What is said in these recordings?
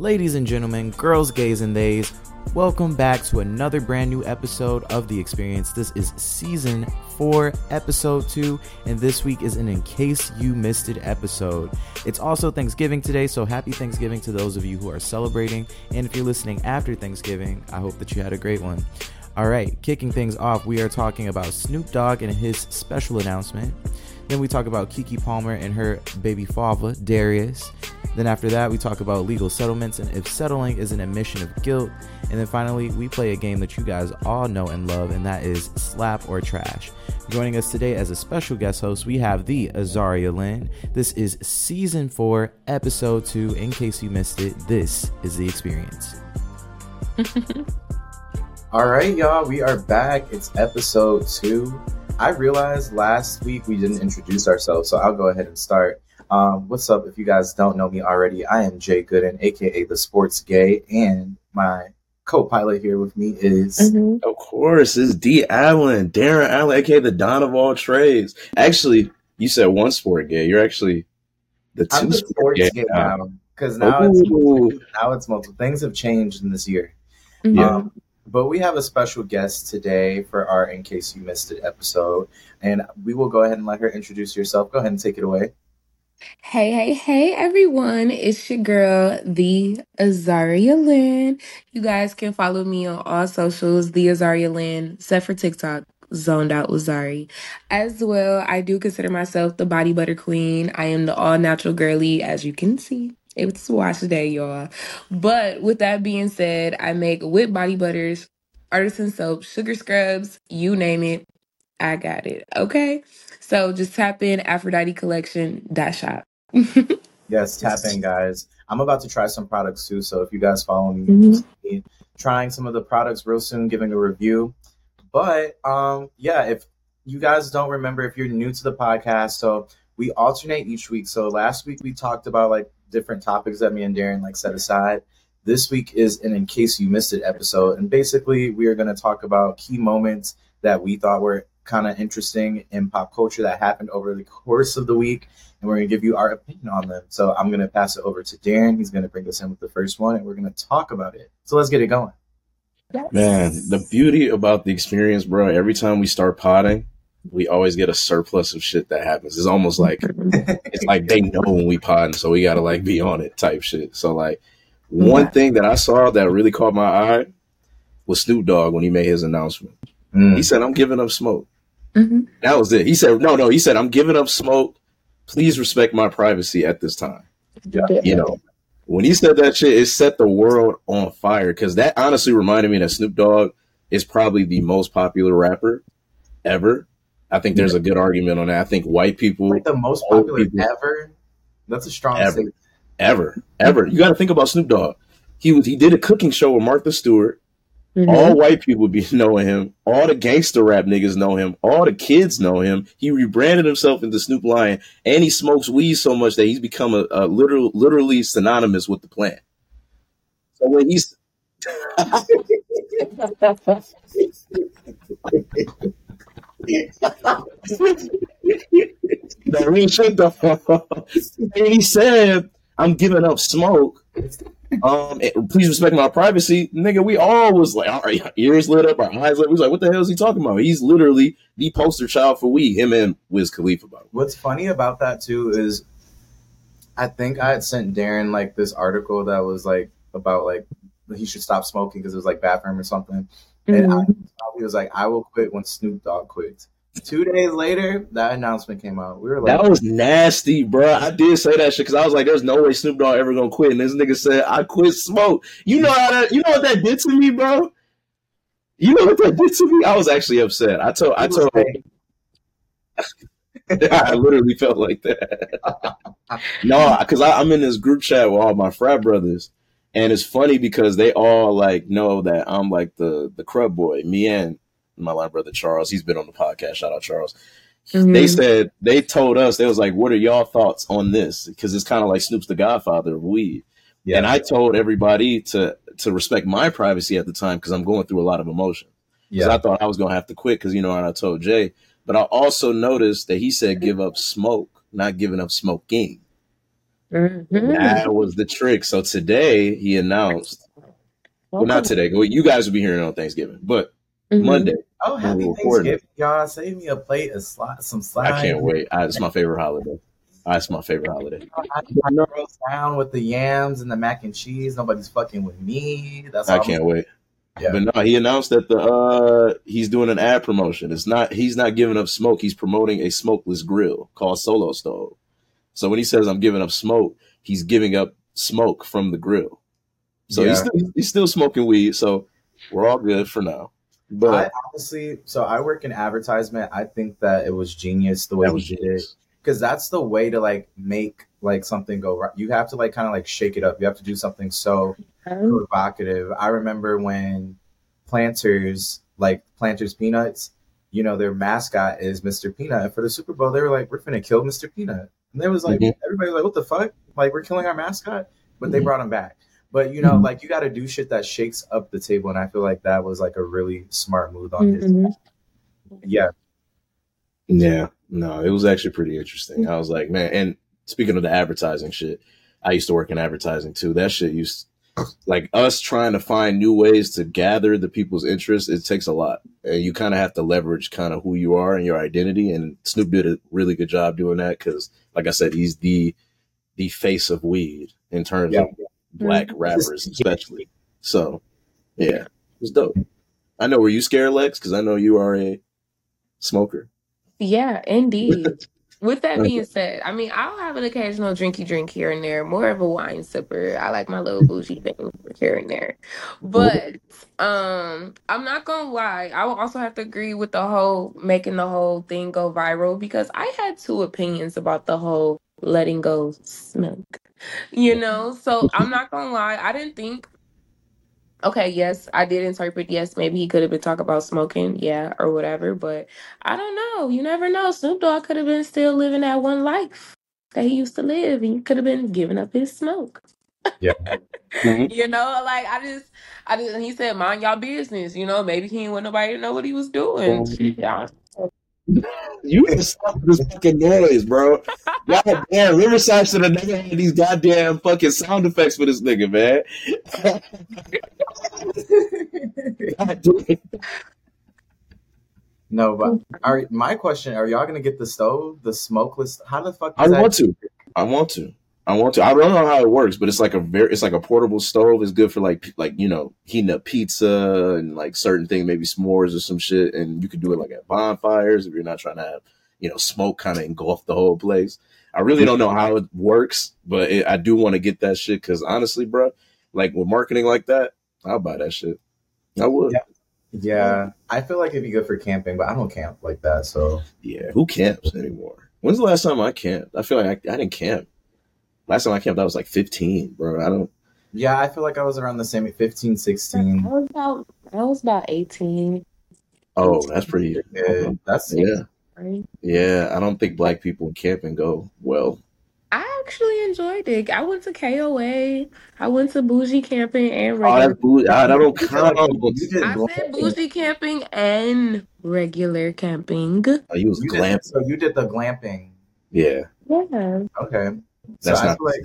Ladies and gentlemen, girls, gays, and theys, welcome back to another brand new episode of The Experience. This is season 4, episode 2, and this week is an In Case You Missed It episode. It's also Thanksgiving today, so happy Thanksgiving to those of you who are celebrating. And if you're listening after Thanksgiving, I hope that you had a great one. All right, kicking things off, we are talking about Snoop Dogg and his special announcement. Then we talk about Keke Palmer and her baby father, Darius. Then after that, we talk about legal settlements and if settling is an admission of guilt. And then finally, we play a game that you guys all know and love, and that is Slap or Trash. Joining us today as a special guest host, we have the Azaria Lynn. This is season four, episode two. In case you missed it, this is the experience. All right, y'all, we are back. It's episode two. I realized last week we didn't introduce ourselves, so I'll go ahead and start. Um, what's up? If you guys don't know me already, I am Jay Gooden, aka the Sports Gay, and my co-pilot here with me is mm-hmm. Of course, is D Allen, Darren Allen, aka the Don of all trades. Actually, you said one sport gay. You're actually the 2 I'm the sport Sports gay Gay now because now it's now it's multiple things have changed in this year. Mm-hmm. Yeah. Um, but we have a special guest today for our In Case You Missed It episode, and we will go ahead and let her introduce herself. Go ahead and take it away. Hey, hey, hey, everyone. It's your girl, the Azaria Lynn. You guys can follow me on all socials, the Azaria Lynn, except for TikTok, zoned out with Zari. As well, I do consider myself the body butter queen. I am the all natural girly, as you can see. It's wash day, y'all. But with that being said, I make whipped body butters, artisan soap, sugar scrubs, you name it. I got it. Okay. So just tap in Aphrodite Collection dot shop. Yes, tap in, guys. I'm about to try some products too, so if you guys follow me, Mhm. see me trying some of the products real soon, giving a review. But um, yeah, if you guys don't remember, if you're new to the podcast, so we alternate each week. So last week we talked about like different topics that me and Darren like set aside. This week is an in case you missed it episode, and basically we are going to talk about key moments that we thought were kind of interesting in pop culture that happened over the course of the week and we're going to give you our opinion on them. So I'm going to pass it over to Darren. He's going to bring us in with the first one, and we're going to talk about it. So let's get it going. Man, the beauty about the experience, bro, every time we start potting, we always get a surplus of shit that happens. It's almost like it's like they know when we potting, so we gotta like be on it type shit. So like one thing that I saw that really caught my eye was Snoop Dogg when he made his announcement. Mm. He said, I'm giving up smoke. Mhm. That was it. He said, no, no, he said, I'm giving up smoke. Please respect my privacy at this time. You know, when he said that shit, it set the world on fire because that honestly reminded me that Snoop Dogg is probably the most popular rapper ever. I think there's a good argument on that. I think white people Like the most popular people. ever. That's a strong Ever. statement. ever, ever. You got to think about Snoop Dogg. He was he did a cooking show with Martha Stewart. Mhm. All white people be knowing him. All the gangster rap niggas know him. All the kids know him. He rebranded himself into Snoop Lion, and he smokes weed so much that he's become a, a literal, literally synonymous with the plant. So when he's the real shit though, and he said, "I'm giving up smoke." Um, please respect my privacy, nigga. We all was like, our ears lit up, our eyes lit. We was like, what the hell is he talking about? He's literally the poster child for weed. Him and Wiz Khalifa, bro. What's funny about that too is, I think I had sent Darren like this article that was like about like he should stop smoking because it was like bad for him or something. And I, Mhm. he was like, "I will quit when Snoop Dogg quits." Two days later, that announcement came out. We were like, That was nasty, bro. I did say that shit because I was like, "There's no way Snoop Dogg ever gonna quit." And this nigga said, "I quit smoke." You know how that? You know what that did to me, bro? You know what that did to me? I was actually upset. I told, I told, I literally felt like that. no, because I'm in this group chat with all my frat brothers, and it's funny because they all like know that I'm like the the crub boy. Me and my line brother Charles, he's been on the podcast. Shout out Charles. They Mhm. said they told us they was like, "What are y'all thoughts on this?" Because it's kind of like Snoop's the Godfather of weed. yeah. And I told everybody to to respect my privacy at the time because I'm going through a lot of emotion. Because yeah. I thought I was gonna have to quit because you know, and I told Jay. But I also noticed that he said give up smoke, not giving up smoking. Mhm. That was the trick. So today he announced. Well, not today. Well, You guys will be hearing on Thanksgiving, but Mhm. Monday. Oh, happy Thanksgiving, y'all! Save me a plate of sli- some slime. I can't wait. I, it's my favorite holiday. It's my favorite holiday. I roast down with the yams and the mac and cheese. Nobody's fucking with me. That's I can't wait. Yeah. But no, he announced that the uh he's doing an ad promotion. It's not he's not giving up smoke. He's promoting a smokeless grill called Solo Stove. So when he says I'm giving up smoke, he's giving up smoke from the grill. So he's still, he's still smoking weed. So we're all good for now. But I honestly, so I work in advertisement. I think that it was genius the way that was he did it because that's the way to like make like something go right. You have to like kind of like shake it up. You have to do something so provocative. I remember when Planters, like Planters Peanuts, you know, their mascot is Mr. Peanut. And for the Super Bowl, they were like, "We're gonna kill Mr. Peanut," and there was like Mhm. everybody was like, "What the fuck? Like we're killing our mascot?" But they Mhm. brought him back. But you know, Mhm. like you got to do shit that shakes up the table, and I feel like that was like a really smart move on his. Mhm. Yeah, Yeah, no, it was actually pretty interesting. I was like, man, and speaking of the advertising shit, I used to work in advertising too. That shit used like us trying to find new ways to gather the people's interest. It takes a lot, and you kind of have to leverage kind of who you are and your identity. And Snoop did a really good job doing that because, like I said, he's the the face of weed in terms Yeah. of black mm-hmm. rappers, especially. So, yeah, it's dope. I know. Were you scared, Lex? Because I know you are a smoker. Yeah, indeed. With that being said, I mean, I'll have an occasional drinky drink here and there. More of a wine sipper. I like my little bougie thing here and there. But um, I'm not gonna lie. I will also have to agree with the whole making the whole thing go viral because I had two opinions about the whole letting go smoke. You know, so I'm not gonna lie. I didn't think Okay, yes, I did interpret. Yes, maybe he could have been talking about smoking, yeah, or whatever. But I don't know. You never know. Snoop Dogg could have been still living that one life that he used to live, and he could have been giving up his smoke. Yeah. Mhm. You know, like I just, I just. And He said, "Mind y'all business." You know, maybe he didn't want nobody to know what he was doing. Yeah. You need stop this fucking noise, bro. God damn, Riverside should have never had these goddamn fucking sound effects for this nigga, man. No, but are my question: Are y'all gonna get the stove, the smokeless? How the fuck? I that? want to. I want to. I want to. I don't know how it works, but it's like a very, it's like a portable stove. It's good for like, like you know, heating up pizza and like certain things, maybe s'mores or some shit. And you can do it like at bonfires if you're not trying to have, you know, smoke kind of engulf the whole place. I really don't know how it works, but it, I do want to get that shit because honestly, bro, like with marketing like that, I'll buy that shit. I would. Yeah. Yeah, I feel like it'd be good for camping, but I don't camp like that. So Yeah, who camps anymore? When's the last time I camped? I feel like I, I didn't camp. Last time I camped, I was like 15, bro. I don't. yeah, I feel like I was around the same 15, I 16. was about, I was about eighteen. Oh, that's pretty. Yeah, that's Yeah, yeah. I don't think black people in camping go well. I actually enjoyed it. I went to KOA. I went to bougie camping and Oh, regular. that boo. Ah, that don't You feel like count. I said glamping. bougie camping and regular camping. Oh, you was You glam. did, so you did the glamping. Yeah, Yeah. Okay. That's so I not- feel like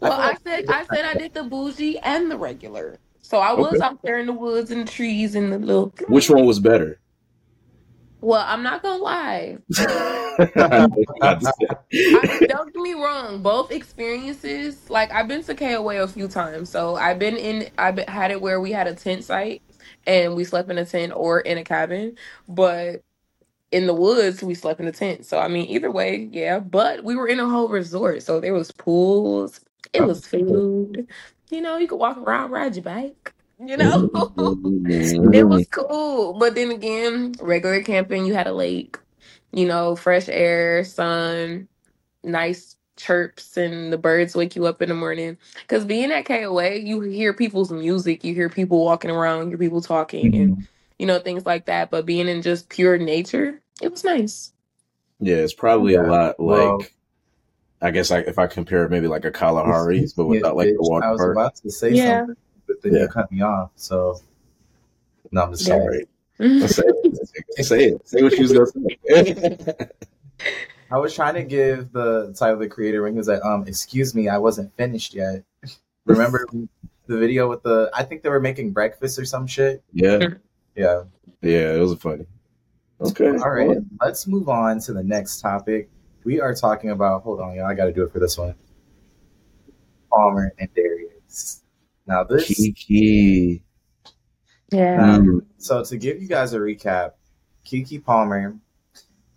Well, I like- said I said I did the bougie and the regular. So I was Okay. out there in the woods and the trees and the little. which one was better? Well, I'm not gonna lie. I don't get me wrong. Both experiences, like I've been to KOA a few times, so I've been in. I've been, had it where we had a tent site and we slept in a tent or in a cabin, but in the woods we slept in a tent. So I mean, either way, yeah. But we were in a whole resort, so there was pools, it was food. You know, you could walk around, ride your bike. You know, it was cool. But then again, regular camping, you had a lake. You know, fresh air, sun, nice chirps and the birds wake you up in the morning. Because being at KOA, you hear people's music, you hear people walking around, you hear people talking, and mm-hmm. you know things like that. But being in just pure nature, it was nice. Yeah, it's probably a lot like. well- I guess I, if I compare it maybe like a Kalahari, but Yeah, without like the bitch, water I was part. about to say Yeah. something, but then Yeah. you cut me off. So no, I'm just Yeah. sorry. Sorry. Say it. Say it. Say what you was gonna say. I was trying to give the title of the creator when he was like, um, excuse me, I wasn't finished yet. Remember the video with the I think they were making breakfast or some shit? Yeah. Yeah. Yeah, it was funny. Okay. All right. Let's move on to the next topic. We are talking about hold on, y'all, I gotta do it for this one. Palmer and Darius. Now this Keke. Yeah. Um, so to give you guys a recap, Keke Palmer,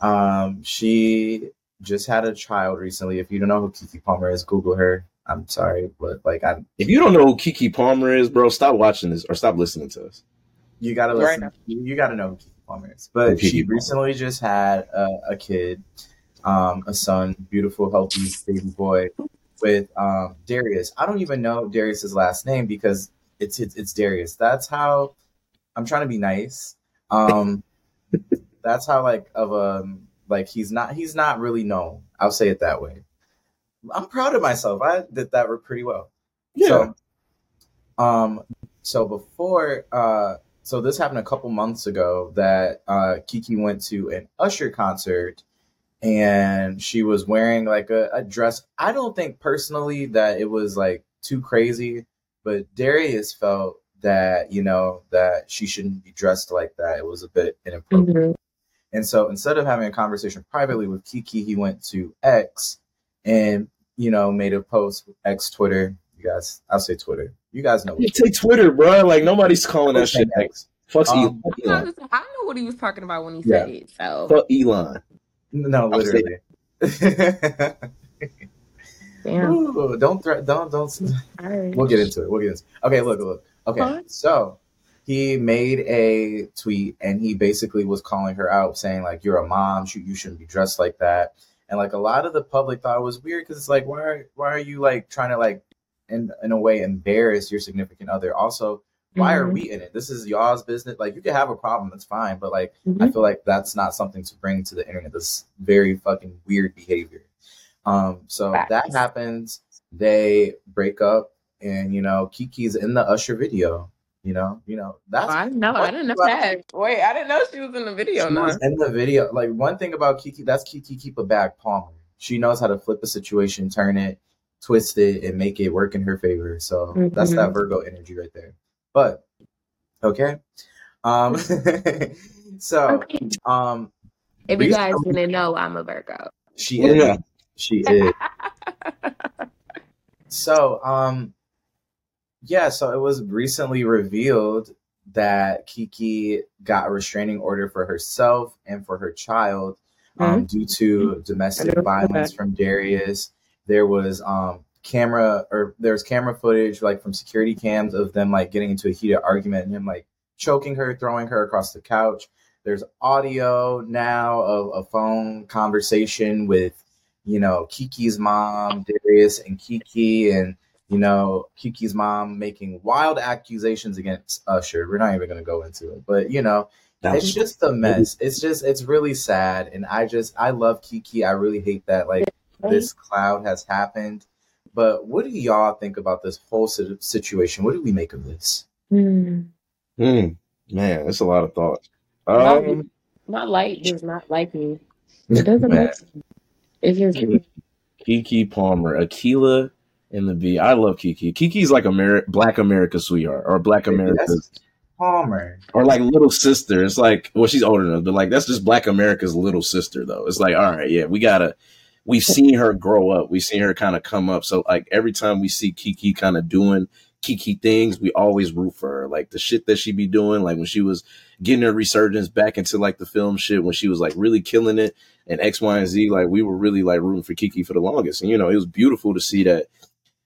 um, she just had a child recently. If you don't know who Keke Palmer is, Google her. I'm sorry, but like I, If you don't know who Keke Palmer is, bro, stop watching this or stop listening to us. you gotta listen. now. you, you gotta know who Keke Palmer is. But Who Keke she Palmer. recently just had a, a kid, um, a son, beautiful, healthy baby boy with um Darius. I don't even know Darius's last name because it's it's, it's Darius. That's how I'm trying to be nice. Um, that's how like of a like he's not he's not really known. I'll say it that way. I'm proud of myself. I did that pretty well. Yeah. So, um, so before, uh, so this happened a couple months ago that uh, Keke went to an Usher concert, and she was wearing like a, a dress. I don't think personally that it was like too crazy, but Darius felt that you know that she shouldn't be dressed like that. It was a bit inappropriate. Mhm. And so instead of having a conversation privately with Keke, he went to X and, you know, made a post with X Twitter. You guys, I'll say Twitter. You guys know You what take Twitter, bro. Like nobody's calling that shit X. Fuck Um, Elon. I know what he was talking about when he Yeah. said it. So Fuck Elon. No, literally. damn. Ooh, don't threat. Don't don't. All right. We'll get into it. We'll get into. It. Okay, look, look. Okay, so he made a tweet and he basically was calling her out, saying like, "You're a mom. You you shouldn't be dressed like that." And like a lot of the public thought it was weird because it's like, why are why are you like trying to like in in a way embarrass your significant other? Also, why are Mhm. we in it? This is y'all's business. Like you can have a problem, that's fine, but like I Mhm. feel like that's not something to bring to the internet. This very fucking weird behavior. Um, so that happens. They break up, and you know Keke's in the Usher video. You know, you know that's Oh, I didn't know. I didn't know that. Wait, I didn't know she was in the video. she No. was in the video. Like one thing about Keke, that's Keke keep a bag Palmer. She knows how to flip a situation, turn it, twist it, and make it work in her favor. So that's Mhm. that Virgo energy right there. But okay. Um so Okay. um If you guys didn't know, I'm a Virgo. she is Yeah. she is. So, um, yeah, so it was recently revealed that Keke got a restraining order for herself and for her child um, due to domestic I didn't know violence that. from Darius. There was um, camera or there's camera footage like from security cams of them like getting into a heated argument and him like choking her, throwing her across the couch. There's audio now of a phone conversation with you know, Keke's mom, Darius, and Keke, and you know, Keke's mom making wild accusations against Usher. We're not even going to go into it, but you know, it's just a mess. It's just, it's really sad, and I just, I love Keke. I really hate that like this cloud has happened. But what do y'all think about this whole situation? What do we make of this? Hmm. Hmm. Man, that's a lot of thoughts. Love Um, My light does not like me. It doesn't Man. like. It's just Keke Palmer, Aquila, and the B. I love Keke. Keke's like Ameri- Black America sweetheart, or Black America's, Palmer. or like little sister. It's like, well, she's older than us, but like that's just Black America's little sister, though. It's like, all right, yeah, we gotta. We've seen her grow up. We've seen her kind of come up. So like every time we see Keke kind of doing Keke things, we always root for her. Like the shit that she be doing, like when she was getting her resurgence back into like the film shit, when she was like really killing it and X, Y, and Z, like we were really like rooting for Keke for the longest. And you know, it was beautiful to see that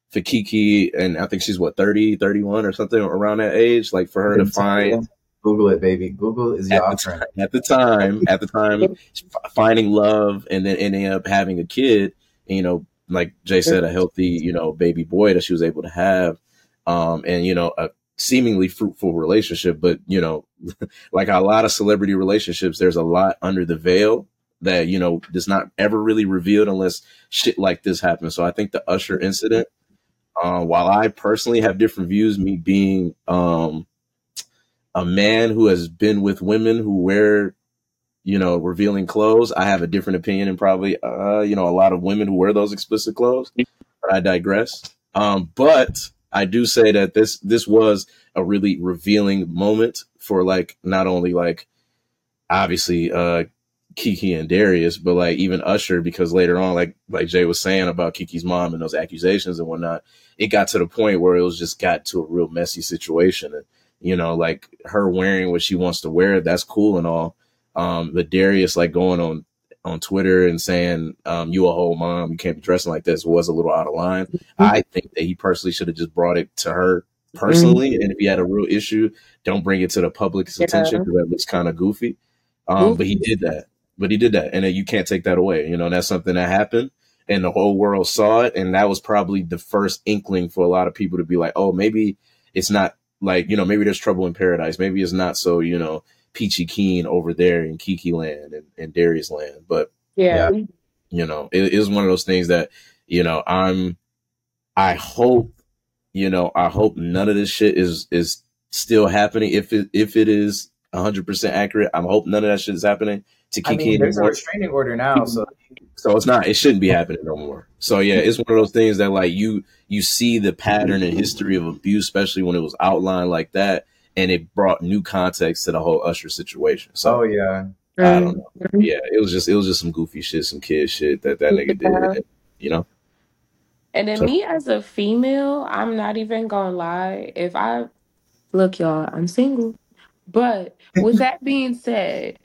for Keke, and I think she's what 30, 31 or something around that age, like for her to find Google it, baby. Google is your at the, friend. time, at the time, at the time, finding love and then ending up having a kid. And, you know, like Jay said, a healthy, you know, baby boy that she was able to have, um, and you know, a seemingly fruitful relationship. But you know, like a lot of celebrity relationships, there's a lot under the veil that you know is not ever really revealed unless shit like this happens. So I think the Usher incident, uh, while I personally have different views, me being um, a man who has been with women who wear, you know, revealing clothes. I have a different opinion and probably, uh, you know, a lot of women who wear those explicit clothes. But I digress. Um, but I do say that this this was a really revealing moment for like not only like obviously uh Keke and Darius, but like even Usher, because later on, like like Jay was saying about Keke's mom and those accusations and whatnot, it got to the point where it was just got to a real messy situation. And you know, like her wearing what she wants to wear, that's cool and all. Um, but Darius like going on on Twitter and saying, um, you a whole mom, you can't be dressing like this was a little out of line. Mm-hmm. I think that he personally should have just brought it to her personally. Mm-hmm. And if he had a real issue, don't bring it to the public's yeah. attention because that looks kind of goofy. Um, but he did that. But he did that. And you can't take that away. You know, that's something that happened and the whole world saw it. And that was probably the first inkling for a lot of people to be like, oh, maybe it's not like, you know, maybe there's trouble in paradise. Maybe it's not so, you know, peachy keen over there in Keke land and, and Darius land. But yeah, you know, it is one of those things that, you know, I'm, I hope, you know, I hope none of this shit is, is still happening. If it, if it is hundred percent accurate, I hope none of that shit is happening to Keke I mean, there's anymore. a restraining order now, so so it's not. It shouldn't be happening no more. So yeah, it's one of those things that like you you see the pattern and history of abuse, especially when it was outlined like that, and it brought new context to the whole Usher situation. So oh yeah, I don't know. Yeah, it was just it was just some goofy shit, some kid shit that that nigga did. You know. And then so. me as a female, I'm not even gonna lie. If I look, y'all, I'm single. But with that being said,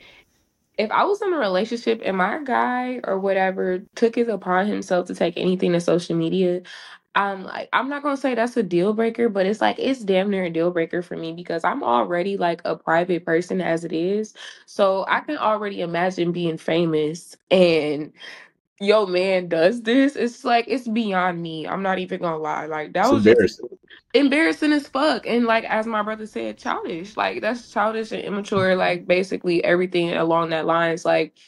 if I was in a relationship and my guy or whatever took it upon himself to take anything to social media, I'm like, I'm not gonna say that's a deal breaker, but it's like it's damn near a deal breaker for me because I'm already like a private person as it is. So I can already imagine being famous and yo man does this. It's like it's beyond me. I'm not even gonna lie. Like that it's was embarrassing. Just, embarrassing as fuck. And like as my brother said, childish. Like that's childish and immature. Like basically everything along that lines. Like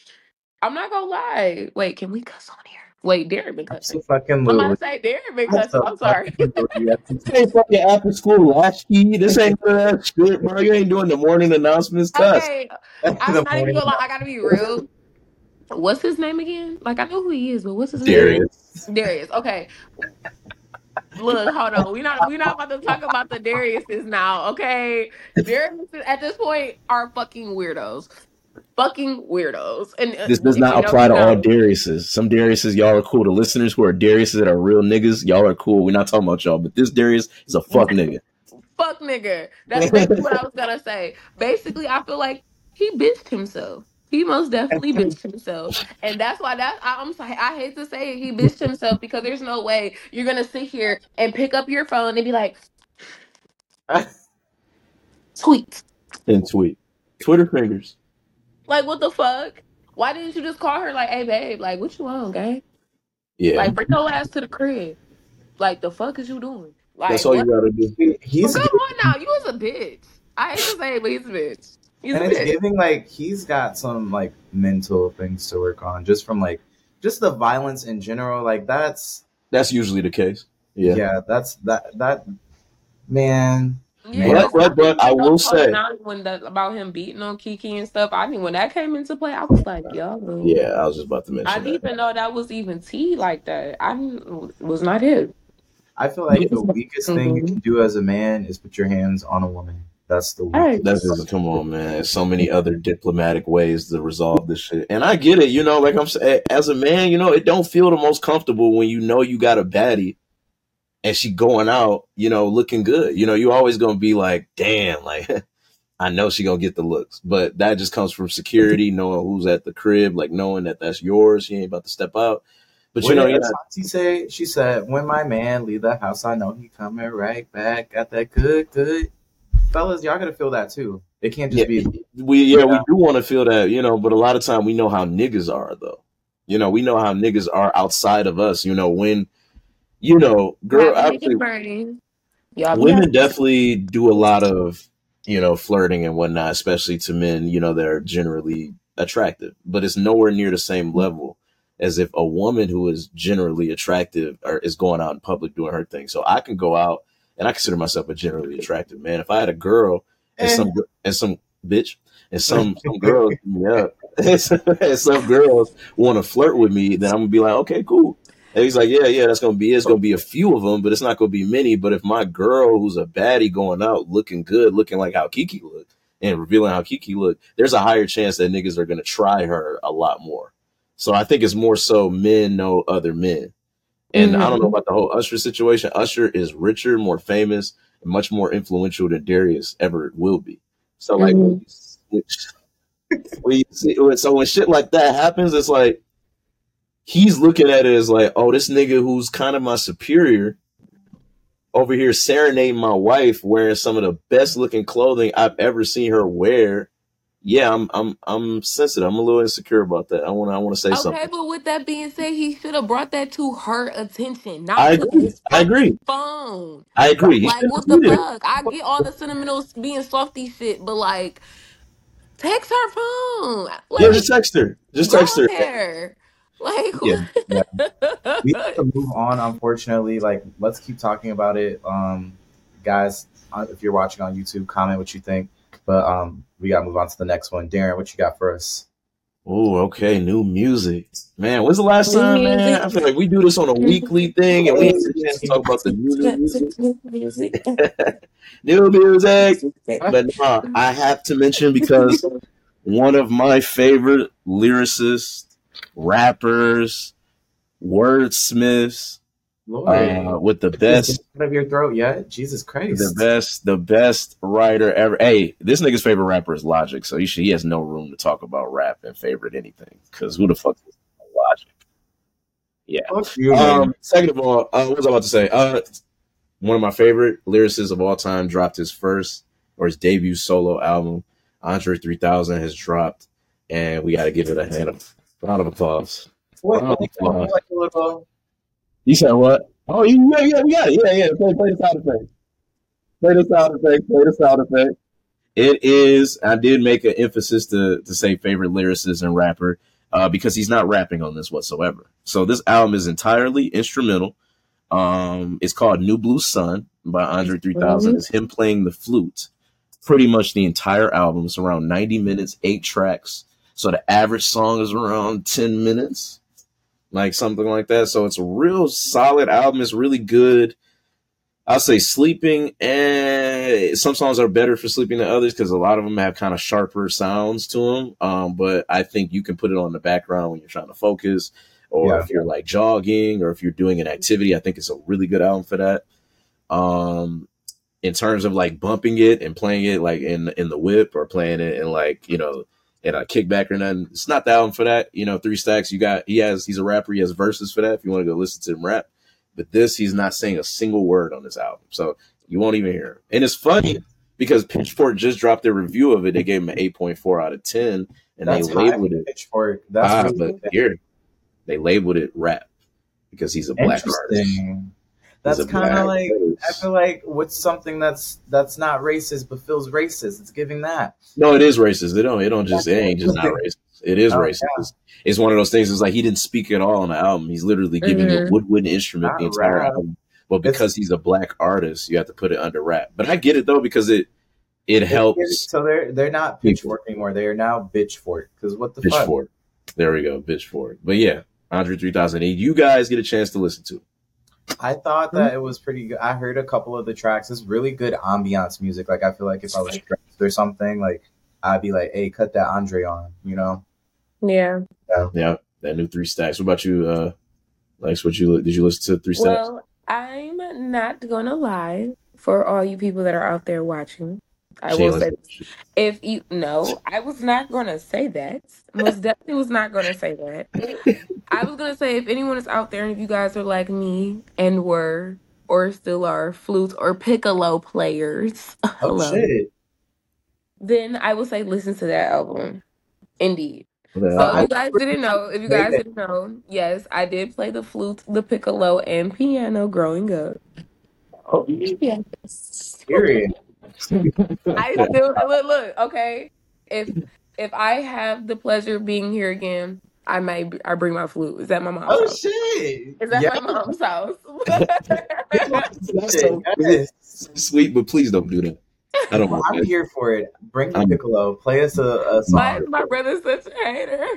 I'm not gonna lie. Wait, can we cuss on here? Wait, Darren been cussing. I'm gonna say Darren been cussing. I'm sorry. this ain't fucking after school latchkey. This ain't that shit, bro. You ain't doing the morning announcements. Cuss. Okay, I'm not even gonna lie. I gotta be real. What's his name again? Like I know who he is, but what's his Darius. name? Darius. Darius. Okay. Look, hold on. We're not we're not about to talk about the Dariuses now, okay? Darius at this point are fucking weirdos. Fucking weirdos. And uh, this does not apply to all Dariuses. Some Dariuses, y'all are cool. The listeners who are Dariuses that are real niggas, y'all are cool. We're not talking about y'all, but this Darius is a fuck nigga. fuck nigga. That's basically what I was gonna say. Basically, I feel like he bitched himself. He most definitely bitched himself, and that's why that I, am sorry. I hate to say it, he bitched himself because there's no way you're gonna sit here and pick up your phone and be like, tweet and tweet, Twitter fingers. Like what the fuck? Why didn't you just call her like, hey babe, like what you want, gang? Yeah, like bring your ass to the crib. Like the fuck is you doing? Like that's all what? you gotta do. He's come on now, you was a bitch. I hate to say it, but he's a bitch. He's and it's giving like he's got some like mental things to work on just from like just the violence in general. Like that's that's usually the case. Yeah, yeah. That's that that man. Yeah, but, but, but I will say when the, about him beating on Keke and stuff. I mean, when that came into play, I was like, "Yo." Yeah, I was just about to mention. I didn't even know that was even tea like that. I was not it. I feel like the weakest mm-hmm. thing you can do as a man is put your hands on a woman. That's the way. That's just, come on, man. There's so many other diplomatic ways to resolve this shit, and I get it. You know, like I'm saying, as a man, you know, it don't feel the most comfortable when you know you got a baddie, and she going out, you know, looking good. You know, you always gonna be like, damn, like. I know she gonna get the looks, but that just comes from security, knowing who's at the crib, like knowing that that's yours. She ain't about to step out. But what you know, yeah. She say she said, "When my man leave the house, I know he coming right back. Got that good, good." Fellas, y'all gotta feel that too. It can't just yeah, be we yeah, we do want to feel that, you know, but a lot of time we know how niggas are though. You know, we know how niggas are outside of us, you know, when you know, girl actually, yeah, women definitely do a lot of, you know, flirting and whatnot, especially to men, you know, they're generally attractive. But it's nowhere near the same level as if a woman who is generally attractive or is going out in public doing her thing. So I can go out and I consider myself a generally attractive man. If I had a girl and some and some bitch and some some girl me up, and some girls want to flirt with me, then I'm gonna be like, okay, cool. And he's like, yeah, yeah, that's gonna be. It's gonna be a few of them, but it's not gonna be many. But if my girl, who's a baddie, going out looking good, looking like how Keke looked, and revealing how Keke looked, there's a higher chance that niggas are gonna try her a lot more. So I think it's more so men know other men. And mm-hmm. I don't know mm-hmm. about the whole Usher situation. Usher is richer, more famous, and much more influential than Darius ever will be. So like mm-hmm. when, you, when you see, so when shit like that happens, it's like he's looking at it as like, oh, this nigga who's kind of my superior over here serenading my wife wearing some of the best looking clothing I've ever seen her wear yeah, I'm I'm I'm sensitive. I'm a little insecure about that. I want I want to say okay, something. Okay, but with that being said, he should have brought that to her attention, not I agree. I agree. Phone. I agree. Like what the fuck? I get all the sentimental being softy shit, but like, text her phone. Like, yeah, just text her. Just text her. There. Like, yeah, yeah. we have to move on. Unfortunately, like, let's keep talking about it. Um, guys, uh, if you're watching on YouTube, comment what you think. But um, we got to move on to the next one. Darren, what you got for us? Oh, okay. New music. Man, when's the last time, man? I feel like we do this on a weekly thing and we have to talk about the new, new music. new music. But nah, I have to mention because one of my favorite lyricists, rappers, wordsmiths, uh, with the best out of your throat yet? Jesus Christ! The best, the best writer ever. Hey, this nigga's favorite rapper is Logic, so he should, he has no room to talk about rap and favorite anything. Because who the fuck is Logic? Yeah. Um, second of all, uh, what was I about to say? Uh, one of my favorite lyricists of all time dropped his first or his debut solo album. Andre 3000 has dropped, and we got to give it a hand of round of applause. What, round of applause. You said what? Oh, yeah, yeah, yeah, yeah, yeah. Play, play the sound effect. Play the sound effect. Play the sound effect. It is. I did make an emphasis to to say favorite lyricist and rapper uh, because he's not rapping on this whatsoever. So this album is entirely instrumental. Um, it's called New Blue Sun by Andre 3000. Mm-hmm. It's him playing the flute. Pretty much the entire album. It's around 90 minutes, eight tracks. So the average song is around 10 minutes like something like that. So it's a real solid album. It's really good. I'll say sleeping, and some songs are better for sleeping than others because a lot of them have kind of sharper sounds to them. Um, but I think you can put it on the background when you're trying to focus, or yeah. if you're like jogging, or if you're doing an activity. I think it's a really good album for that. Um, in terms of like bumping it and playing it like in in the whip or playing it in like you know and a kickback or nothing. It's not the album for that. You know, three stacks. You got he has he's a rapper. He has verses for that. If you want to go listen to him rap, but this he's not saying a single word on this album, so you won't even hear him. And it's funny because Pitchfork just dropped their review of it. They gave him an eight point four out of ten, and That's they labeled it Pitchfork. That's ah, but here they labeled it rap because he's a black artist that's kind of like I feel like what's something that's that's not racist but feels racist. It's giving that. No, it is racist. It don't. It don't just. It ain't just not racist. It is oh, racist. Yeah. It's, it's, one of those things. It's like he didn't speak at all on the album. He's literally giving mm-hmm. a woodwind instrument not the entire rap. album. But because it's, he's a black artist, you have to put it under rap. But I get it though because it it helps. So they're they're not pitchfork anymore. They are now bitchfork. Because what the pitchfork? Fuck? There we go, bitchfork. But yeah, Andre three thousand eight. You guys get a chance to listen to. I thought that it was pretty good. I heard a couple of the tracks. It's really good ambiance music. Like I feel like if I was stressed or something, like I'd be like, "Hey, cut that Andre on," you know? Yeah. Yeah. Yeah. That new three stacks. What about you? Uh, Lex, what you did you listen to three stacks? Well, I'm not gonna lie for all you people that are out there watching. I will say, if you no, I was not going to say that. Most definitely was not going to say that. I was going to say if anyone is out there and if you guys are like me and were or still are flute or piccolo players, oh hello, shit. then I will say listen to that album. Indeed. So if you guys didn't know, if you guys didn't know, yes, I did play the flute, the piccolo, and piano growing up. Oh, yes. Period. I still look, look, okay. If if I have the pleasure of being here again, I may I bring my flute. Is that my mom's? Oh house? shit! Is that yeah. my mom's house? so, yes. Sweet, but please don't do that. I don't Well, I'm that. here for it. Bring the piccolo. Play us a, a song. my brother's such a hater.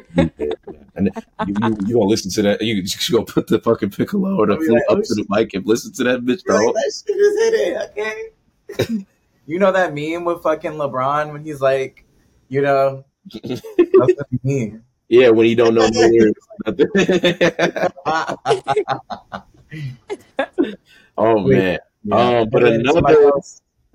And you, you, you gonna listen to that? You, you should go put the fucking piccolo or the flute like, up oh, to the mic and listen to that bitch, bro. like, that shit is hitting, okay? you know that meme with fucking LeBron when he's like, you know, that's the meme. Yeah, when you don't know no lyrics. oh man. Um, but And then somebody another-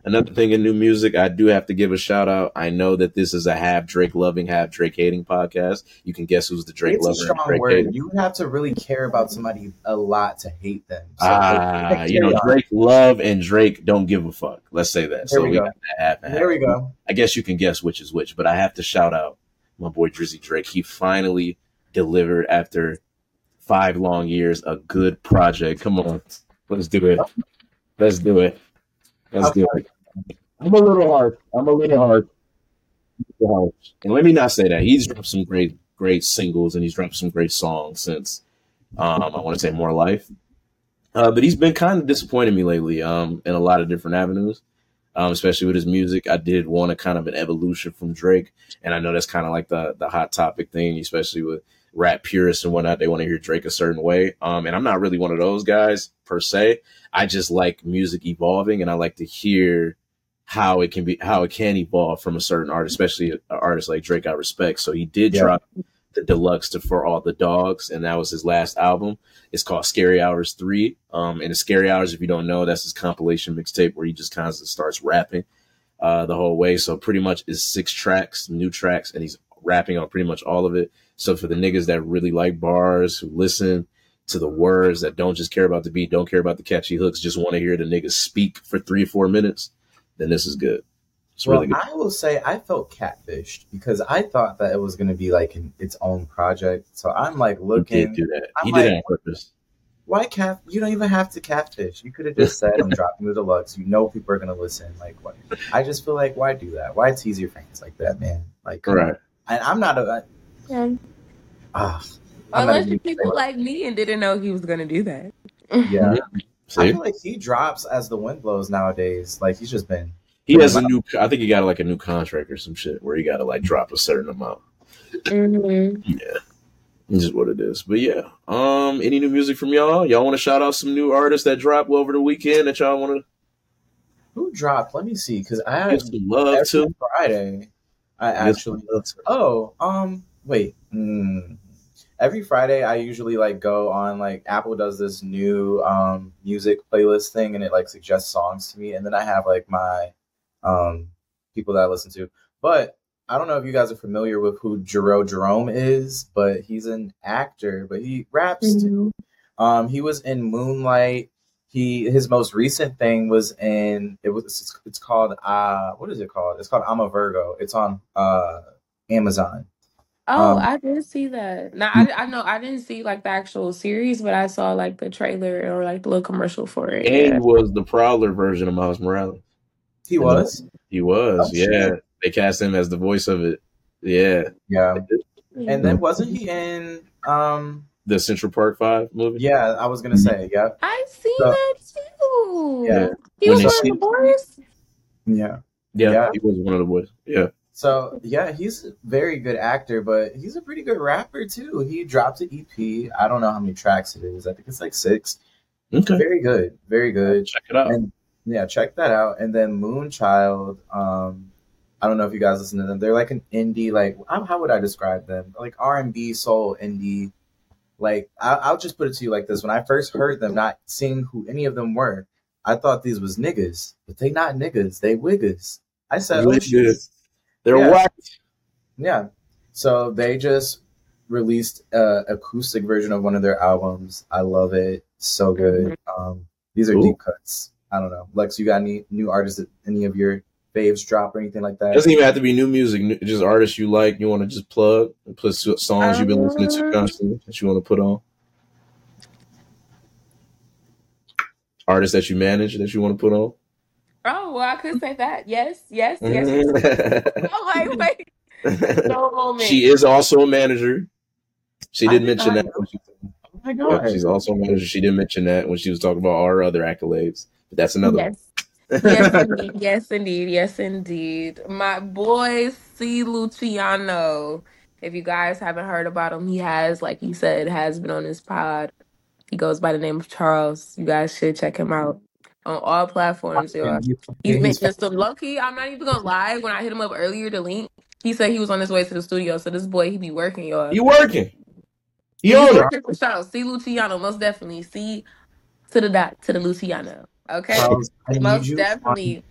Another thing in new music, I do have to give a shout out. I know that this is a half Drake loving, half Drake hating podcast. You can guess who's the Drake it's a lover Drake word. You would have to really care about somebody a lot to hate them. So, Ah, like, you know. Drake love and Drake don't give a fuck. Let's say that. There so we we go. got that half half. There we go. I guess you can guess which is which, but I have to shout out my boy Drizzy Drake. He finally delivered after five long years a good project. Come on, let's do it. Let's do it. Let's do it. I'm a little hard. I'm a little hard. And let me not say that he's dropped some great, great singles and he's dropped some great songs since um, I want to say More Life. Uh, but he's been kind of disappointing me lately um, in a lot of different avenues um, especially with his music. I did want a kind of an evolution from Drake, and I know that's kind of like the the hot topic thing, especially with rap purists and whatnot. They want to hear Drake a certain way, um, and I'm not really one of those guys per se. I just like music evolving, and I like to hear how it can be how it can evolve from a certain artist, especially an artist like Drake. I respect. So he did Yeah. drop the deluxe to for all the dogs, and that was his last album. It's called Scary Hours Three. Um, and the Scary Hours, if you don't know, that's his compilation mixtape where he just kind of starts rapping uh, the whole way. So pretty much is six tracks, new tracks, and he's rapping on pretty much all of it. So for the niggas that really like bars, who listen to the words, that don't just care about the beat, don't care about the catchy hooks, just want to hear the niggas speak for three or four minutes, then this is good. It's well, really good. I will say I felt catfished because I thought that it was going to be like an, its own project. So I'm like looking. He looking. did do that. I'm He did it on purpose. Why cat? You don't even have to catfish. You could have just said, "I'm dropping the deluxe." You know people are gonna listen. Like what? I just feel like why do that? Why tease your fans like that, man? Like, come Right. And I'm not a. I, ah, I'm Unless you people like me and didn't know he was gonna do that. Yeah, I feel like he drops as the wind blows nowadays. Like he's just been. He has a new. I think he got like a new contract or some shit where he got to like drop a certain amount. Mm-hmm. Yeah, this is what it is. But yeah, um, any new music from y'all? Y'all want to shout out some new artists that dropped over the weekend that y'all want to? Who dropped? Let me see, because I to had give some love to? Friday. I actually. some love to. Oh, um, wait. Mm. Every Friday, I usually like go on like Apple does this new um music playlist thing, and it like suggests songs to me, and then I have like my um people that I listen to. But I don't know if you guys are familiar with who Jharrel Jerome is, but he's an actor, but he raps too. Um, he was in Moonlight. He his most recent thing was in it was it's, it's called uh what is it called? It's called I'm a Virgo. It's on uh Amazon. Oh, Um, I did see that. Now I, I know I didn't see like the actual series, but I saw like the trailer or like the little commercial for it. And Yeah. was the Prowler version of Miles Morales. He was. He was, Oh, yeah. shit. They cast him as the voice of it. Yeah, Yeah. Mm-hmm. And then wasn't he in um the Central Park Five movie. yeah, I was gonna say, yeah. I see So- that too. Yeah. He When was they one of see- the boys. Yeah. yeah, Yeah. he was one of the boys. Yeah, So yeah, he's a very good actor, but he's a pretty good rapper too. He dropped an EP. I don't know how many tracks it is. I think it's like six. okay, Very good. Very good. check it out. And yeah, check that out. And then Moonchild, um, I don't know if you guys listen to them. They're like an indie, like how, how would I describe them? Like R and B, soul, indie. Like I, I'll just put it to you like this: when I first heard them, not seeing who any of them were, I thought these was niggas, but they not niggas. They wiggas. I said, oh, Really shit. good. They're Yeah. white. Yeah. So they just released a acoustic version of one of their albums. I love it. So good. Um, these are Ooh. deep cuts. I don't know. Lex, you got any new artists that any of your faves drop or anything like It that? doesn't even have to be new music. Just artists you like. You want to just plug and put s- songs you've been listening to Um, constantly that you want to put on. Artists that you manage that you want to put on. Oh well, I could say that. Yes, yes, yes. Mm-hmm. yes. I'm wait, no moment. she is also a manager. She did did mention that. When she, Oh my oh yeah, god. she's also a manager. She didn't mention that when she was talking about our other accolades. But that's another. Yes. yes, indeed. Yes, indeed. Yes, indeed. My boy C. Luciano. If you guys haven't heard about him, he has, like you said, has been on this pod. He goes by the name of Charles. You guys should check him out on all platforms, y'all. He- He's he's making some lucky. I'm not even gonna lie. When I hit him up earlier to link, he said he was on his way to the studio. So this boy, he be working, y'all. You working? He's You on it? working for. C. Luciano, most definitely. C to the dot to the Luciano. Okay, Charles, I need most you. definitely.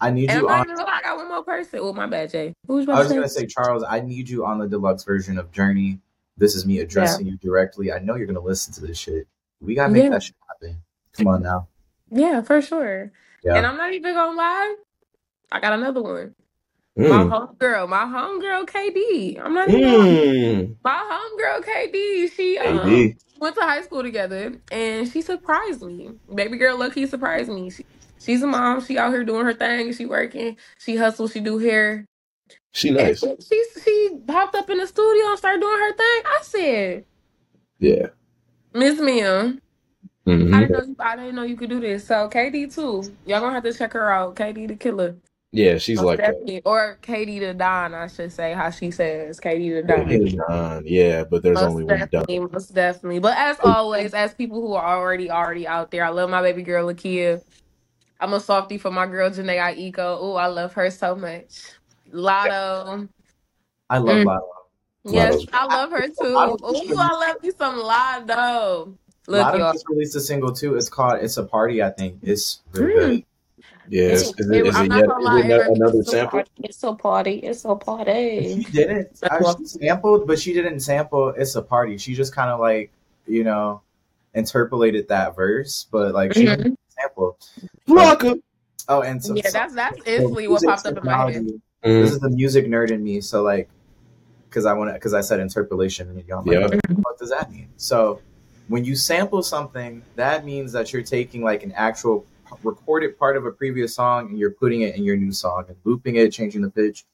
I need And I'm you not on. even gonna lie, I got one more person. Oh, my bad, Jay. Who was you I was gonna say? Charles, I need you on the deluxe version of Journey. This is me addressing you directly. I know you're gonna listen to this shit. We gotta make Yeah. that shit happen. Come on now. Yeah, for sure. Yeah. And I'm not even gonna lie. I got another one. My Mm. homegirl, my homegirl KD. I'm not even. Mm. My homegirl KD, she um went to high school together and she surprised me. Baby girl Lucky surprised me. She, she's a mom, she out here doing her thing, she working, she hustles, she do hair. She nice. she, she she popped up in the studio and started doing her thing. I said, Yeah. Miss Mia, I hmm didn't know you, I didn't know you could do this. So KD too. Y'all gonna have to check her out. KD the killer. Yeah, she's Most like that. Or Katie the Don, I should say, how she says Katie the Don. he's Don. Yeah, but there's Most only one Don. definitely, most definitely. But as always, as people who are already already out there, I love my baby girl Lakia. I'm a softie for my girl Jhené Aiko. Oh, I love her so much. Latto. I love Mm. Latto. Yes, Latto's- I love her too. Latto- Oh, I love me some Latto. Look, Latto y'all. just released a single too. It's called "It's a Party." I think it's really Mm. good. Yeah, is, is it, It- is it, yet, gonna is it it another it's a sample? party. It's a party. It's a party. She didn't. That's Uh, she sampled, but she didn't sample "It's a Party." She just kind of like you know interpolated that verse, but like she Mhm. didn't sample. Flocka. Oh, and some Yeah, that's that's so instantly what music popped up in my head. Mm. This is the music nerd in me. So like, because I want to, because I said interpolation, and y'all, like, Yeah. what does that mean? So when you sample something, that means that you're taking like an actual recorded part of a previous song and you're putting it in your new song and looping it, changing the pitch.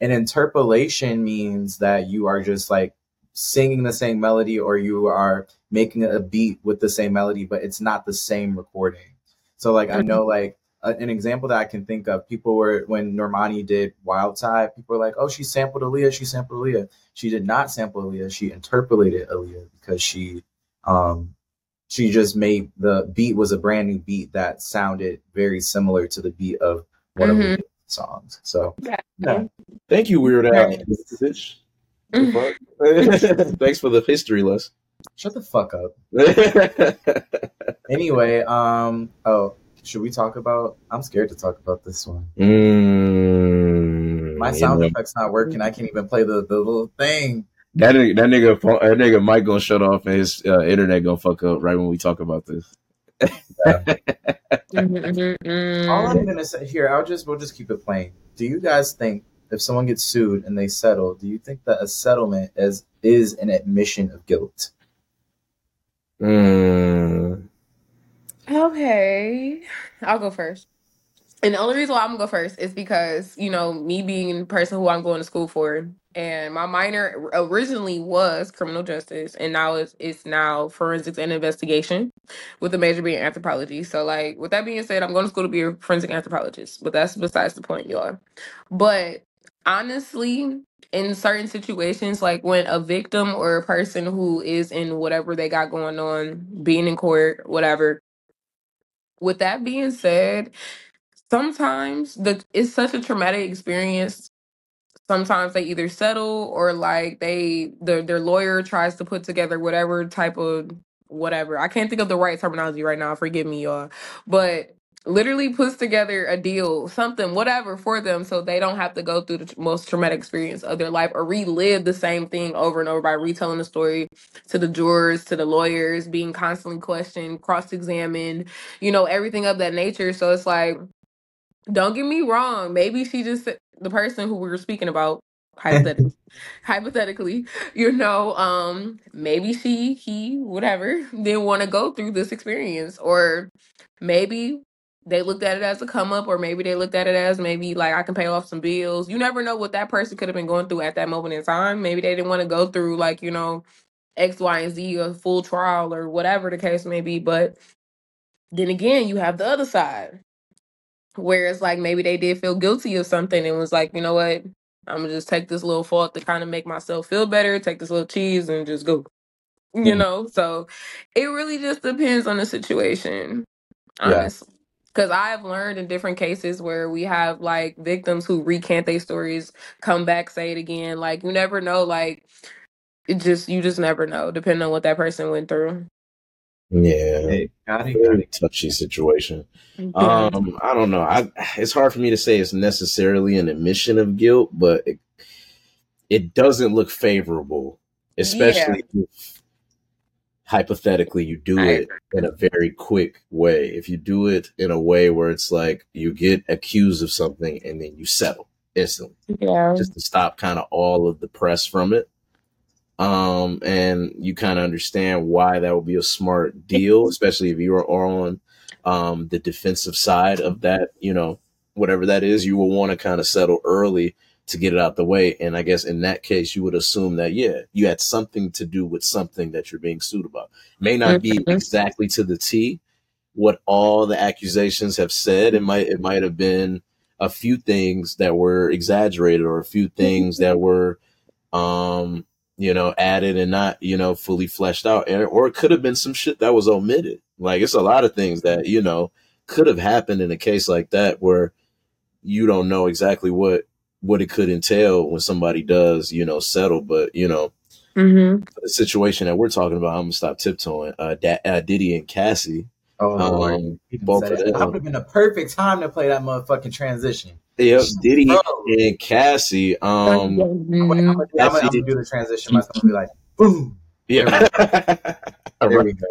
And interpolation means that you are just like singing the same melody or you are making a beat with the same melody, but it's not the same recording. So like I know like an example that I can think of, people were when Normani did Wild Side, people were like, "Oh, she sampled Aaliyah. She sampled Aaliyah." She did not sample Aaliyah. She interpolated Aaliyah because she, um, she just made the beat was a brand new beat that sounded very similar to the beat of one of Mhm. Aaliyah's songs. So Yeah. yeah, Thank you, Weird Al. Right. Bitch. The fuck? Thanks for the history lesson. shut the fuck up. Anyway, um, oh, should we talk about? I'm scared to talk about this one. mm, My sound know, effect's not working. I can't even play the, the little thing. That nigga, that nigga, that nigga mic gonna shut off and his uh, internet gonna fuck up right when we talk about this. Mm-hmm. All I'm gonna say here, I'll just we'll just keep it plain. Do you guys think if someone gets sued and they settle, do you think that a settlement is is an admission of guilt? Mm, Okay, I'll go first. And the only reason why I'm gonna go first is because you know me being the person who I'm going to school for, and my minor originally was criminal justice, and now it's it's now forensics and investigation, with the major being anthropology. So like with that being said, I'm going to school to be a forensic anthropologist, but that's besides the point, y'all. But honestly, in certain situations, like when a victim or a person who is in whatever they got going on, being in court, whatever. With that being said, sometimes the it's such a traumatic experience sometimes they either settle or like they their their lawyer tries to put together whatever type of whatever i can't think of the right terminology right now forgive me y'all but literally puts together a deal something whatever for them so they don't have to go through the most traumatic experience of their life or relive the same thing over and over by retelling the story to the jurors to the lawyers being constantly questioned cross-examined you know everything of that nature so it's like don't get me wrong. Maybe she just the person who we were speaking about hypothetically, hypothetically, you know, um, maybe she, he, whatever, didn't want to go through this experience, or maybe they looked at it as a come up, or maybe they looked at it as maybe like I can pay off some bills. You never know what that person could have been going through at that moment in time. Maybe they didn't want to go through like you know X, Y, and Z, a full trial or whatever the case may be. But then again, you have the other side Whereas like maybe they did feel guilty of something and was like, you know what, I'm gonna just take this little fault to kind of make myself feel better, take this little cheese and just go. You Mhm. know, so it really just depends on the situation, honestly. Because I've learned in different cases where we have like victims who recant their stories, come back, say it again. Like you never know. Like it just you just never know, depending on what that person went through. Yeah, Hey, got it, got very it. touchy situation. Um, I don't know. I it's hard for me to say it's necessarily an admission of guilt, but it, it doesn't look favorable, especially if hypothetically you do I it in a very quick way. If you do it in a way where it's like you get accused of something and then you settle instantly, yeah. just to stop kind of all of the press from it. Um, and you kind of understand why that would be a smart deal, especially if you are on um, the defensive side of that, you know, whatever that is, you will want to kind of settle early to get it out the way. And I guess in that case, you would assume that, yeah, you had something to do with something that you're being sued about. May not be Mhm. exactly to the T what all the accusations have said. It might, it might have been a few things that were exaggerated or a few things that were, um, you know, added and not, you know, fully fleshed out. And, or it could have been some shit that was omitted. Like it's a lot of things that, you know, could have happened in a case like that where you don't know exactly what, what it could entail when somebody does, you know, settle. But, you know, Mm-hmm. the situation that we're talking about, I'm gonna stop tiptoeing. Uh, da- uh Diddy and Cassie, Oh, Lord. um, both of it. them. That would have been a perfect time to play that motherfucking transition. Yep, Diddy Bro. and Cassie. Um, I'm gonna, I'm gonna, I'm gonna do the transition myself and be like, boom. yeah. All There we go.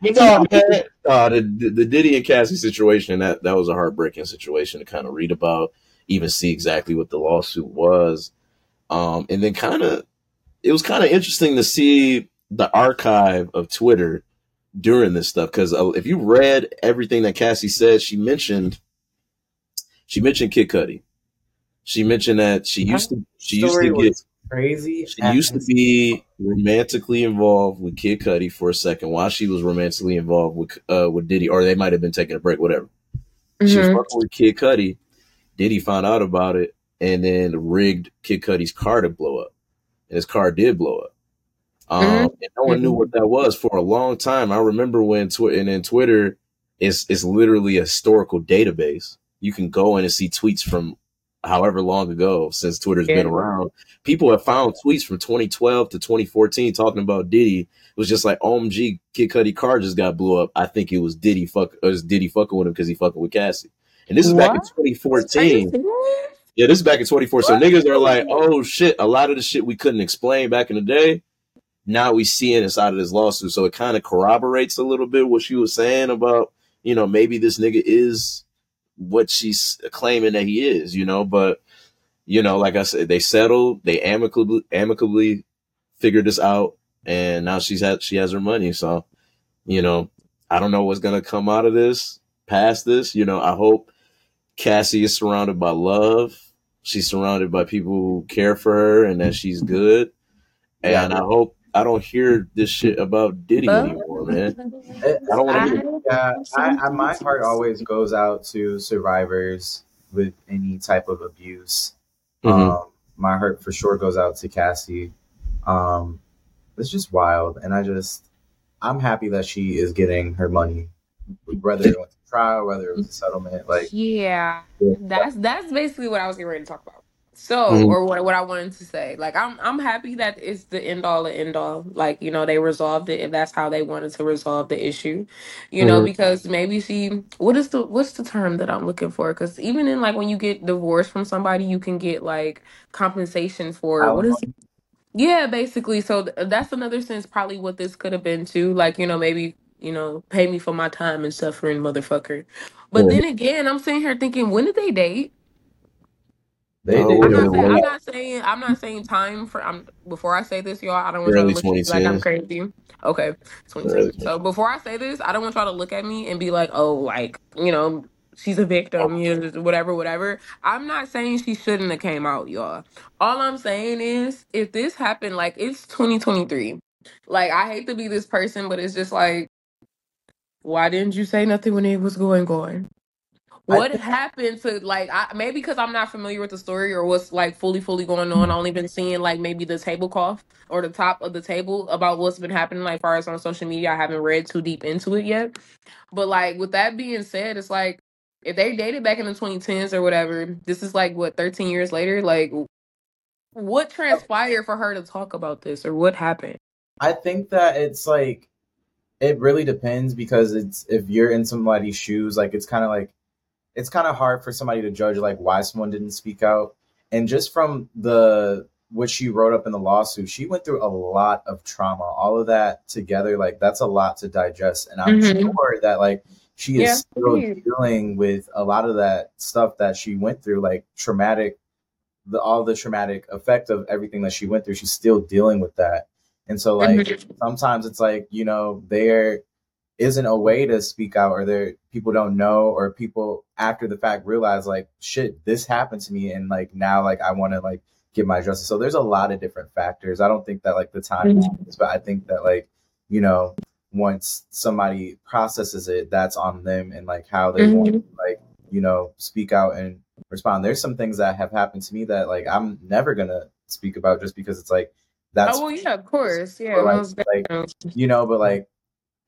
But no, man, uh, the, the Diddy and Cassie situation that that was a heartbreaking situation to kind of read about, even see exactly what the lawsuit was, um, and then kind of it was kind of interesting to see the archive of Twitter during this stuff because uh, if you read everything that Cassie said, she mentioned she mentioned Kid Cudi. She mentioned that she used to she used to get crazy. she used to be romantically involved with Kid Cudi for a second while she was romantically involved with uh with Diddy, or they might have been taking a break, whatever. She was Mhm. fucking with Kid Cudi. Diddy found out about it and then rigged Kid Cudi's car to blow up. And his car did blow up. Um, and no one knew what that was for a long time. I remember when Twitter and then Twitter is is literally a historical database. You can go in and see tweets from however long ago since Twitter's been around. People have found tweets from 2012 to 2014 talking about Diddy. It was just like, oh, OMG, Kid Cudi car just got blew up. I think it was Diddy fuck, it was Diddy fucking with him because he fucking with Cassie. And this is back in What? Are you 2014. Yeah, this is back in 24. So niggas are like, oh shit, a lot of the shit we couldn't explain back in the day. Now we seeing inside of this lawsuit. So it kind of corroborates a little bit what she was saying about, you know, maybe this nigga is what she's claiming that he is, you know, but you know, like I said, they settled, they amicably amicably figured this out, and now she's had she has her money. So, you know, I don't know what's gonna come out of this, past this. You know, I hope Cassie is surrounded by love. She's surrounded by people who care for her and that she's good. Yeah. And I hope I don't hear this shit about Diddy anymore, man. It- I don't want to hear. yeah, I, I, my heart always goes out to survivors with any type of abuse. Mhm. Um, my heart for sure goes out to Cassie. Um, it's just wild, and I just I'm happy that she is getting her money, whether it went to trial, whether it was a settlement. Like, Yeah, Yeah. that's that's basically what I was getting ready to talk about. So, Mhm. or what what I wanted to say. Like, I'm I'm happy that it's the end all the end all. Like, you know, they resolved it if that's how they wanted to resolve the issue. You know, Mhm. because maybe she what is the what's the term that I'm looking for? Because even in like when you get divorced from somebody, you can get like compensation for what is yeah, basically. So th- that's another sense, probably what this could have been too. Like, you know, maybe, you know, pay me for my time and suffering, motherfucker. But then again, I'm sitting here thinking, when did they date? They Oh, did. I'm not saying I'm not saying I'm not saying time for I'm before I say this, y'all, I don't want y'all to look at me like I'm crazy. Okay. 2010. So before I say this, I don't want y'all to look at me and be like, oh, like, you know, she's a victim, you know, whatever, whatever. I'm not saying she shouldn't have came out, y'all. All I'm saying is if this happened, like it's 2023. Like I hate to be this person, but it's just like, why didn't you say nothing when it was going on? What happened to like I, maybe because I'm not familiar with the story or what's like fully fully going on. I only been seeing like maybe the tablecloth or the top of the table about what's been happening like far as on social media. I haven't read too deep into it yet. But like with that being said, it's like if they dated back in the 2010s or whatever, this is like what 13 years later. Like, what oh. transpired for her to talk about this or what happened? I think that it's like it really depends because it's if you're in somebody's shoes, like it's kind of like it's kind of hard for somebody to judge like why someone didn't speak out. And just from the what she wrote up in the lawsuit, she went through a lot of trauma. All of that together, like that's a lot to digest. And I'm Mhm. sure that like she is Yeah, still dealing with a lot of that stuff that she went through, like traumatic, the all the traumatic effect of everything that she went through. She's still dealing with that. And so like Mhm. sometimes it's like, you know, there isn't a way to speak out or there people don't know or people after the fact realize like shit this happened to me and like now like i want to like get my justice so there's a lot of different factors. I don't think that like the time mm-hmm. is but i think that like you know once somebody processes it that's on them and like how they want mm-hmm. to like you know speak out and respond. There's some things that have happened to me that like i'm never gonna speak about just because it's like that's oh well, yeah, of course, yeah. Or, like- like, you know, but like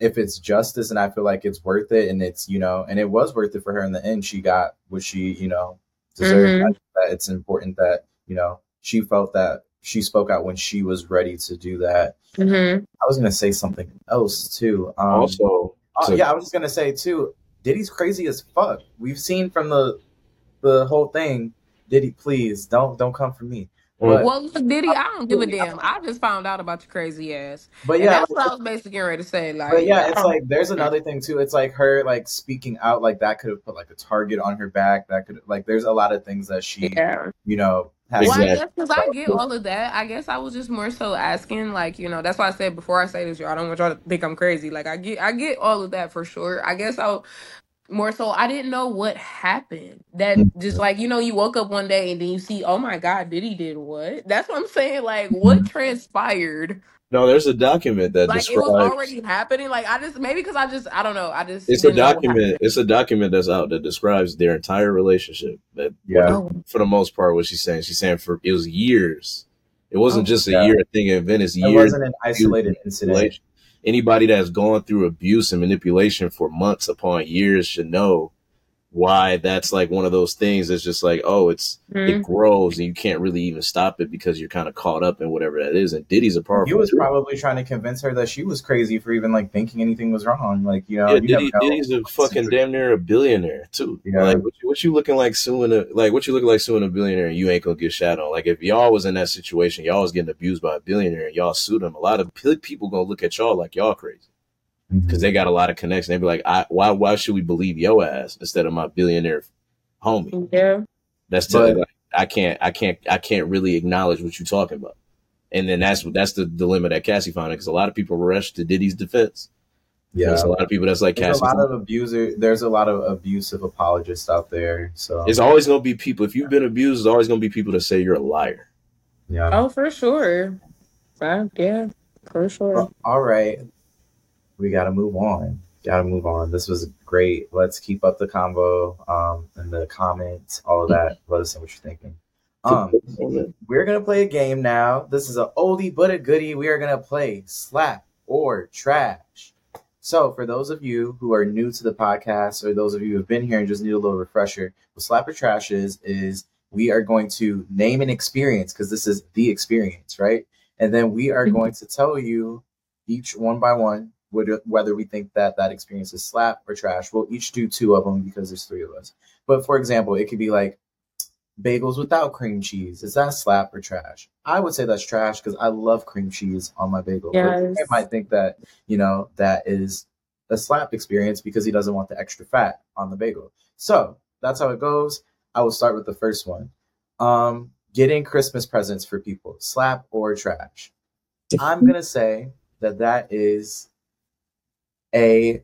if it's justice and I feel like it's worth it and it's, you know, and it was worth it for her in the end, she got what she, you know, deserved. Mhm. That it's important that, you know, she felt that she spoke out when she was ready to do that. Mhm. I was gonna say something else too. Um also, uh, yeah, I was just gonna say too, Diddy's crazy as fuck. We've seen from the the whole thing, Diddy, please don't don't come for me. But Well, look, Diddy, I don't give a damn. I just found out about your crazy ass. but And yeah, that's what I was basically getting ready to say. Like, But yeah, I it's don't- like there's another thing too. It's like her like speaking out like that could have put like a target on her back. That could like there's a lot of things that she yeah. you know has. Well, I Exactly. guess because I get all of that. I guess I was just more so asking, like, you know, that's why I said before I say this, y'all, I don't want y'all to think I'm crazy. Like, I get, I get all of that for sure. I guess I'll more so. I didn't know what happened. That mm. just like you know, you woke up one day and then you see, oh my god, Diddy did what? That's what I'm saying. Like, mm. what transpired? no, there's a document that Like, it was describes. already happening. Like, I just maybe because I just I don't know. I just It's a didn't know what document. happened. It's a document that's out that describes their entire relationship. That Yeah. Oh, for the most part, what she's saying, she's saying for it was years. It wasn't Oh, just a yeah. year thing event. It's It years. wasn't an isolated incident. manipulation. Anybody that's gone through abuse and manipulation for months upon years should know why that's like one of those things that's just like, oh, it's Mhm. it grows and you can't really even stop it because you're kind of caught up in whatever that is. And Diddy's a powerful. He was dude. probably trying to convince her that she was crazy for even like thinking anything was wrong. Like you know, yeah, you Diddy, know. Diddy's a fucking damn near a billionaire too. Yeah. Like what you, what you looking like suing a like what you looking like suing a billionaire and you ain't gonna get shot on. Like if y'all was in that situation, y'all was getting abused by a billionaire and y'all sued him. A lot of people gonna look at y'all like y'all crazy Mm-hmm. because they got a lot of connection. They'd be like, I, why why should we believe your ass instead of my billionaire homie? yeah. That's But- like, I can't I can't I can't really acknowledge what you're talking about. And then that's that's the dilemma that Cassie found because a lot of people rush to Diddy's defense. yeah. There's a lot of people that's like There's Cassie. a lot of abuser. There's a lot of abusive apologists out there. So It's always gonna be people. If you've been abused, there's always gonna be people that say you're a liar. yeah. Oh, for sure. Right, yeah, for sure. All right, we got to move on. Got to move on. This was great. Let's keep up the combo um, and the comments, all of that. Let us know what you're thinking. Um, we're gonna play a game now. This is a oldie but a goodie. We are gonna play slap or trash. So, for those of you who are new to the podcast, or those of you who have been here and just need a little refresher, what slap or trash is is we are going to name an experience because this is the experience, right? And then we are Mhm. going to tell you each one by one whether whether we think that that experience is slap or trash. We'll each do two of them because there's three of us. But for example, it could be like bagels without cream cheese. Is that slap or trash? I would say that's trash because I love cream cheese on my bagel. But I might think that, you know, that is a slap experience because he doesn't want the extra fat on the bagel. So that's how it goes. I will start with the first one. Um, getting Christmas presents for people, slap or trash. I'm gonna say that that is a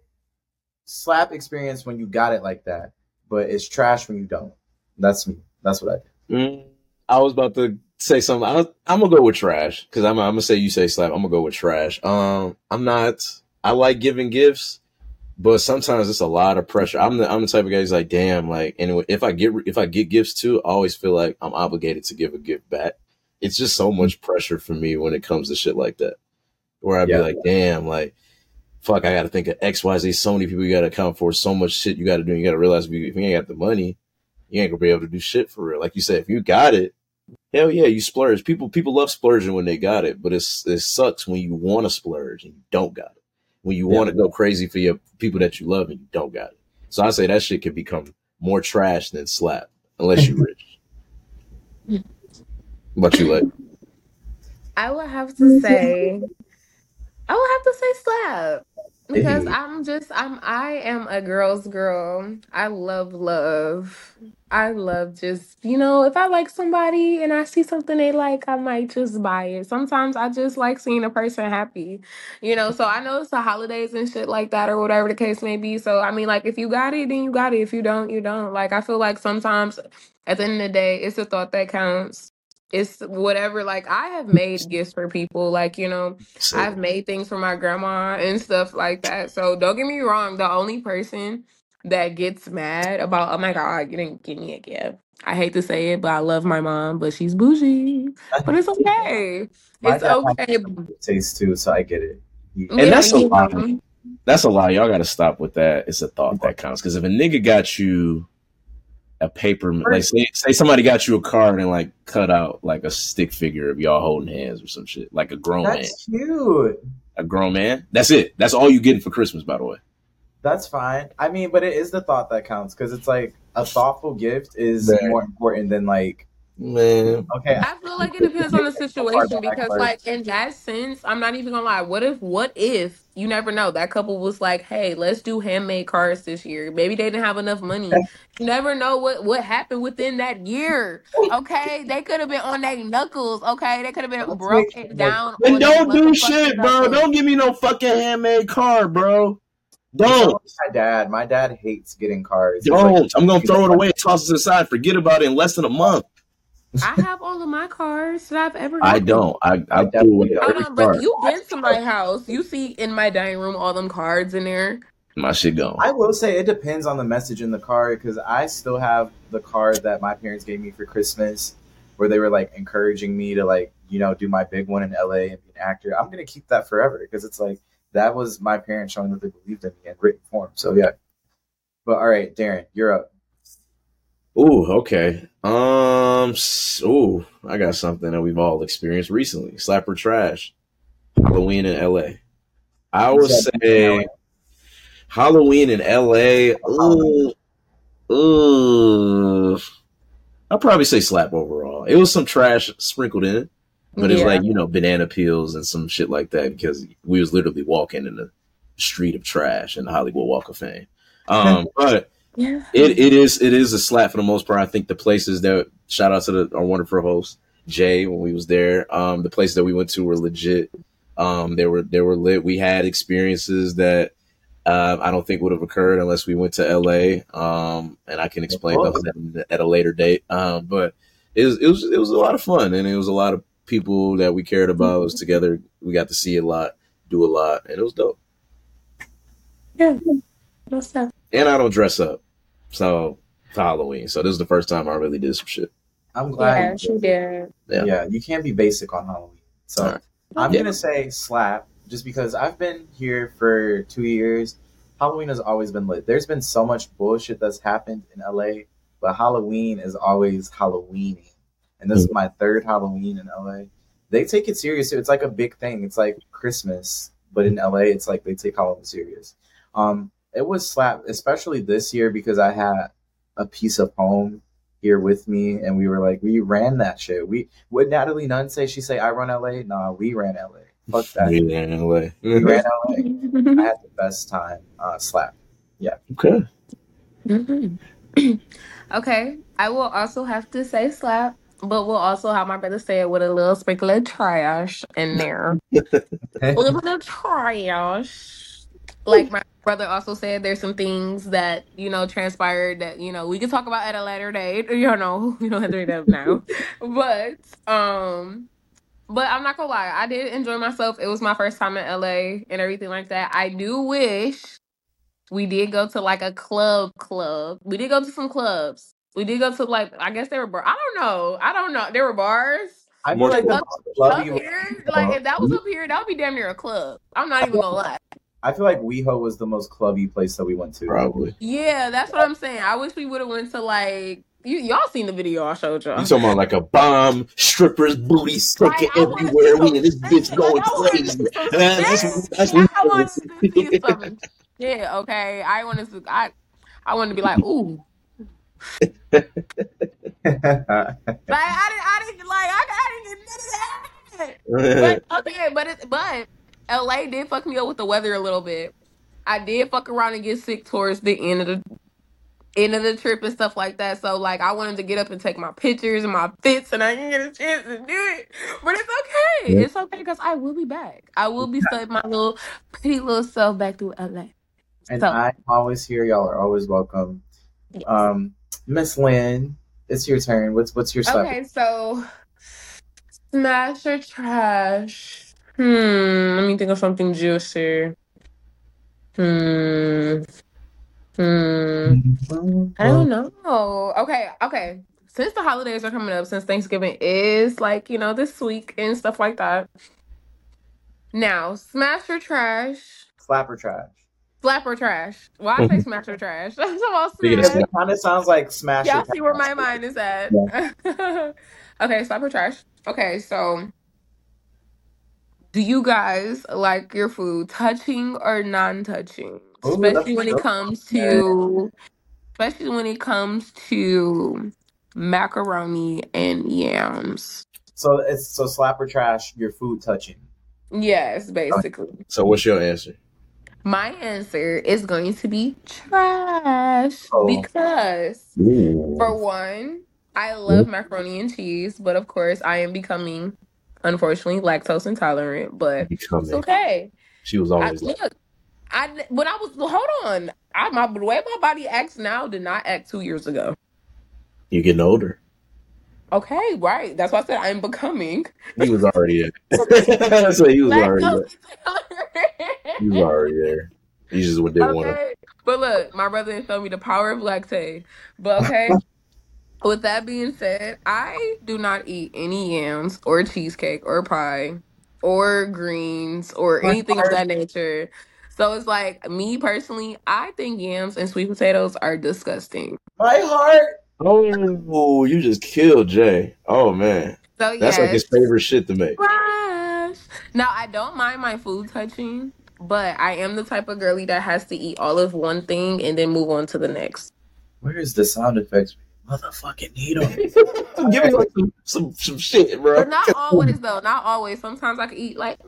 slap experience when you got it like that, but it's trash when you don't. That's me. That's what I do. Mm, I was about to say something. I, I'm gonna go with trash because I'm, I'm gonna say you say slap. I'm gonna go with trash. Um, I'm not. I like giving gifts, but sometimes it's a lot of pressure. I'm the I'm the type of guy who's like, damn, like, and if I get if I get gifts too, I always feel like I'm obligated to give a gift back. It's just so much pressure for me when it comes to shit like that, where I'd Yeah. be like, damn, like, fuck, I got to think of X, Y, Z, so many people you got to account for, so much shit you got to do. You got to realize if you, if you ain't got the money, you ain't gonna be able to do shit for real. Like you said, if you got it, hell yeah, you splurge. People people love splurging when they got it, but it's it sucks when you want to splurge and you don't got it. When you Yeah. want to go crazy for your people that you love and you don't got it. So I say that shit can become more trash than slap unless you're rich. But you like I would have to say, I would have to say slap because Hey. I'm just I'm I am a girl's girl. I love love. I love just you know if I like somebody and I see something they like, I might just buy it. Sometimes I just like seeing a person happy, you know. So I know it's the holidays and shit like that or whatever the case may be. So I mean, like if you got it, then you got it. If you don't, you don't. Like I feel like sometimes at the end of the day, it's the thought that counts. It's whatever. Like I have made gifts for people, like you know. say, I've made things for my grandma and stuff like that. So don't get me wrong, the only person that gets mad about, oh my God, you didn't give me a gift. I hate to say it, but I love my mom, but she's bougie. But it's okay. My It's dad has okay. taste too, so I get it. He- And that's a you lie. know. that's a lie. Y'all got to stop with that. It's a thought that counts. Because if a nigga got you a paper, like say, say somebody got you a card and like cut out like a stick figure of y'all holding hands or some shit, like a grown man, That's cute. a grown man. That's it. That's all you getting for Christmas, by the way. That's fine. I mean, but it is the thought that counts because it's like a thoughtful gift is Man. more important than like Man, okay. I feel like it depends on the situation because, like, in that sense, I'm not even gonna lie. What if, what if you never know? That couple was like, "Hey, let's do handmade cards this year." Maybe they didn't have enough money. You never know what what happened within that year. Okay, they could have been on their knuckles. Okay, they could have been Let's broke make- down. And don't do shit, bro. knuckles. Don't give me no fucking handmade card, bro. Don't. Don't. My dad. My dad hates getting cards. Don't. I'm gonna throw it away, toss it aside, forget about it in less than a month. I have all of my cards that I've ever. I don't. I I I do definitely it don't. Hold on, but you been to my house. You see in my dining room all them cards in there. My shit gone. I will say it depends on the message in the card because I still have the card that my parents gave me for Christmas, where they were like encouraging me to like you know do my big one in LA and be an actor. I'm gonna keep that forever because it's like that was my parents showing that they believed in me in written form. So yeah. But all right, Darren, you're up. Ooh, okay. Um, ooh, I got something that we've all experienced recently. Slapper trash. Halloween in LA. I would say Halloween in LA. Ooh, ooh. I'll probably say slap overall. It was some trash sprinkled in it, but it's Yeah. like you know banana peels and some shit like that because we was literally walking in the street of trash in the Hollywood Walk of Fame. Um, but. it, it is it is a slap for the most part. I think the places that shout out to the, our wonderful host Jay when we was there. Um, the places that we went to were legit. Um, they were they were lit. We had experiences that uh, I don't think would have occurred unless we went to L.A. Um, and I can explain those at, a later date. Um, but it was it was it was a lot of fun, and it was a lot of people that we cared about. It was together. We got to see a lot, do a lot, and it was dope. Yeah. Up? And I don't dress up, so for Halloween. So this is the first time I really did some shit. I'm glad. Yeah, you she did. did. Yeah. Yeah, you can't be basic on Halloween. So Alright. I'm Yeah. gonna say slap, just because I've been here for two years. Halloween has always been lit. There's been so much bullshit that's happened in LA, but Halloween is always Halloweeny. And this is my third Halloween in LA. They take it serious. It's like a big thing. It's like Christmas, but in LA, it's like they take Halloween serious. Um, it was slap, especially this year because I had a piece of home here with me, and we were like, we ran that shit. We would Natalie Nunn say she say I run LA? Nah, we ran LA. Fuck that. We ran away. We ran LA. I had the best time. Uh, slap. Yeah. Okay. Mhm. okay, I will also have to say slap, but we'll also have my brother say it with a little sprinkle of trash in there. a little bit of trash. Like my brother also said, there's some things that you know transpired that you know we can talk about at a later date. You know, you don't have to bring that up now, but um. But I'm not gonna lie, I did enjoy myself. It was my first time in LA and everything like that. I do wish We did go to like a club club. We did go to some clubs. We did go to like I guess they were bar. I don't know. I don't know. There were bars. I feel More like the Up, up here, like if that was up here, that would be damn near a club. I'm not even gonna lie. I feel like WeHo was the most clubby place that we went to. Probably. Yeah, that's what I'm saying. I wish we would have went to like you. Y'all seen the video I showed y'all. You talking about like a bomb, strippers, booty sticking Right, everywhere. We some in this bitch going Like, I wanna crazy. see that's, shit. that's I wanted to see something. Yeah, okay. I wanted to. I I wanted to be like, ooh. Like I didn't. I didn't like. I, I didn't get none of that. But okay, but it, but LA did fuck me up with the weather a little bit. I did fuck around and get sick towards the end of the end of the trip and stuff like that. So like I wanted to get up and take my pictures and my fits, and I didn't get a chance to do it. But it's okay. It's okay because I will be back. I will be studying my little pretty little self back through LA. and So- I'm always here. Y'all are always welcome. Yes. Um, Miss Lynn, it's your turn. What's what's your slap? Okay, so smash or trash? Hmm. Let me think of something juicy. Hmm. Hmm. I don't know. Okay, okay. Since the holidays are coming up, since Thanksgiving is like, you know, this week and stuff like that. Now, smash or trash? Slap or trash? Slap or trash? Why I say smash or trash? That's all Speaking of smash. It kind of sounds like smash. Y'all or see where my mind is at. Yeah. okay, slap or trash. Okay, so do you guys like your food touching or non-touching? Ooh, Especially when it so comes good. to especially when it comes to macaroni and yams. So it's so slap or trash. Your food touching. Yes, basically. So what's your answer? My answer is going to be trash Oh. because For one, I love mm-hmm. macaroni and cheese, but of course, I am becoming, unfortunately, lactose intolerant. But it's okay. She was I, always like, look, I when I was hold on, I my the way my body acts now did not act two years ago. You're getting older. Okay, right. That's why I said I'm becoming He was already there. That's what he was already there. He was already there. He just didn't want to. Okay. But look, my brother showed me the power of Lactaid. But okay. With that being said, I do not eat any yams or cheesecake or pie or greens or My anything of that nature. So it's like me personally, I think yams and sweet potatoes are disgusting. My heart. Oh, you just killed Jay. Oh man, So that's like his favorite shit to make. trash. Now I don't mind my food touching, but I am the type of girly that has to eat all of one thing and then move on to the next. Where is the sound effects? Motherfucking needle. Give me like some some, some shit, bro. But not always though. Not always. Sometimes I can eat like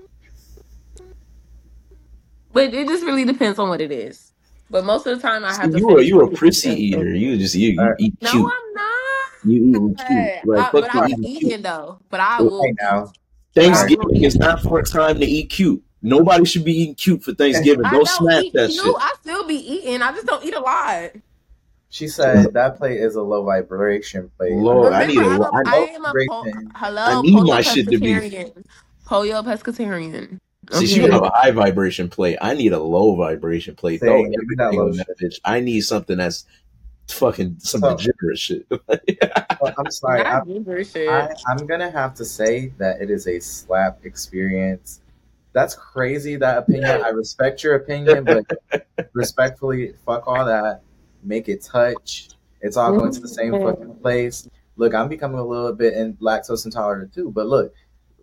but it just really depends on what it is. But most of the time I have to you were finish you a prissy it. eater. You just you, you Alright. eat No, cute. No, I'm not. You eating cute. Like I, but I'm eating eating cute. though. But I will. Right now. Thanksgiving is not for a time to eat cute. Nobody should be eating cute for Thanksgiving. I Don't don't smash eat that cute. shit. I still be eating. I just don't eat a lot. She said that plate is a low vibration plate. Lord, I need a Remember, lo- I'm a, I I am a po- thing. hello, I need my shit to be- pescatarian. Polio pescatarian. See, she Okay. have a high vibration plate. I need a low vibration plate. Throw Same. Give me that everything low on that bitch. I need something that's fucking some So- degenerate shit. Well, I'm sorry. I'm, ginger shit. I, I'm gonna have to say that it is a slap experience. That's crazy. That opinion. I respect your opinion, but respectfully, fuck all that. Make it touch. It's all going to the same fucking place. Look, I'm becoming a little bit in lactose intolerant too. But look,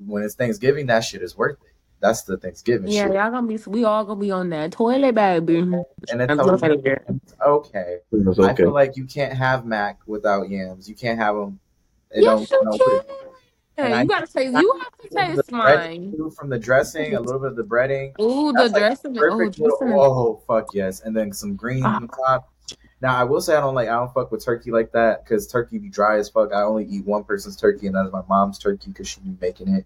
when it's Thanksgiving, that shit is worth it. That's the Thanksgiving yeah, shit. y'all gonna be. We all gonna be on that toilet, baby. And it's I'm totally looking at it. okay. I feel like you can't have mac without yams. You can't have them. It Yes, you don't, can. And I- you gotta taste. You have to taste mine. too, from the dressing, a little bit of the breading. Ooh, the like dressing. Oh, Perfect little, dressing. oh fuck yes, and then some greens Ah. on top. Now I will say I don't like I don't fuck with turkey like that because turkey be dry as fuck. I only eat one person's turkey, and that's my mom's turkey because she be making it.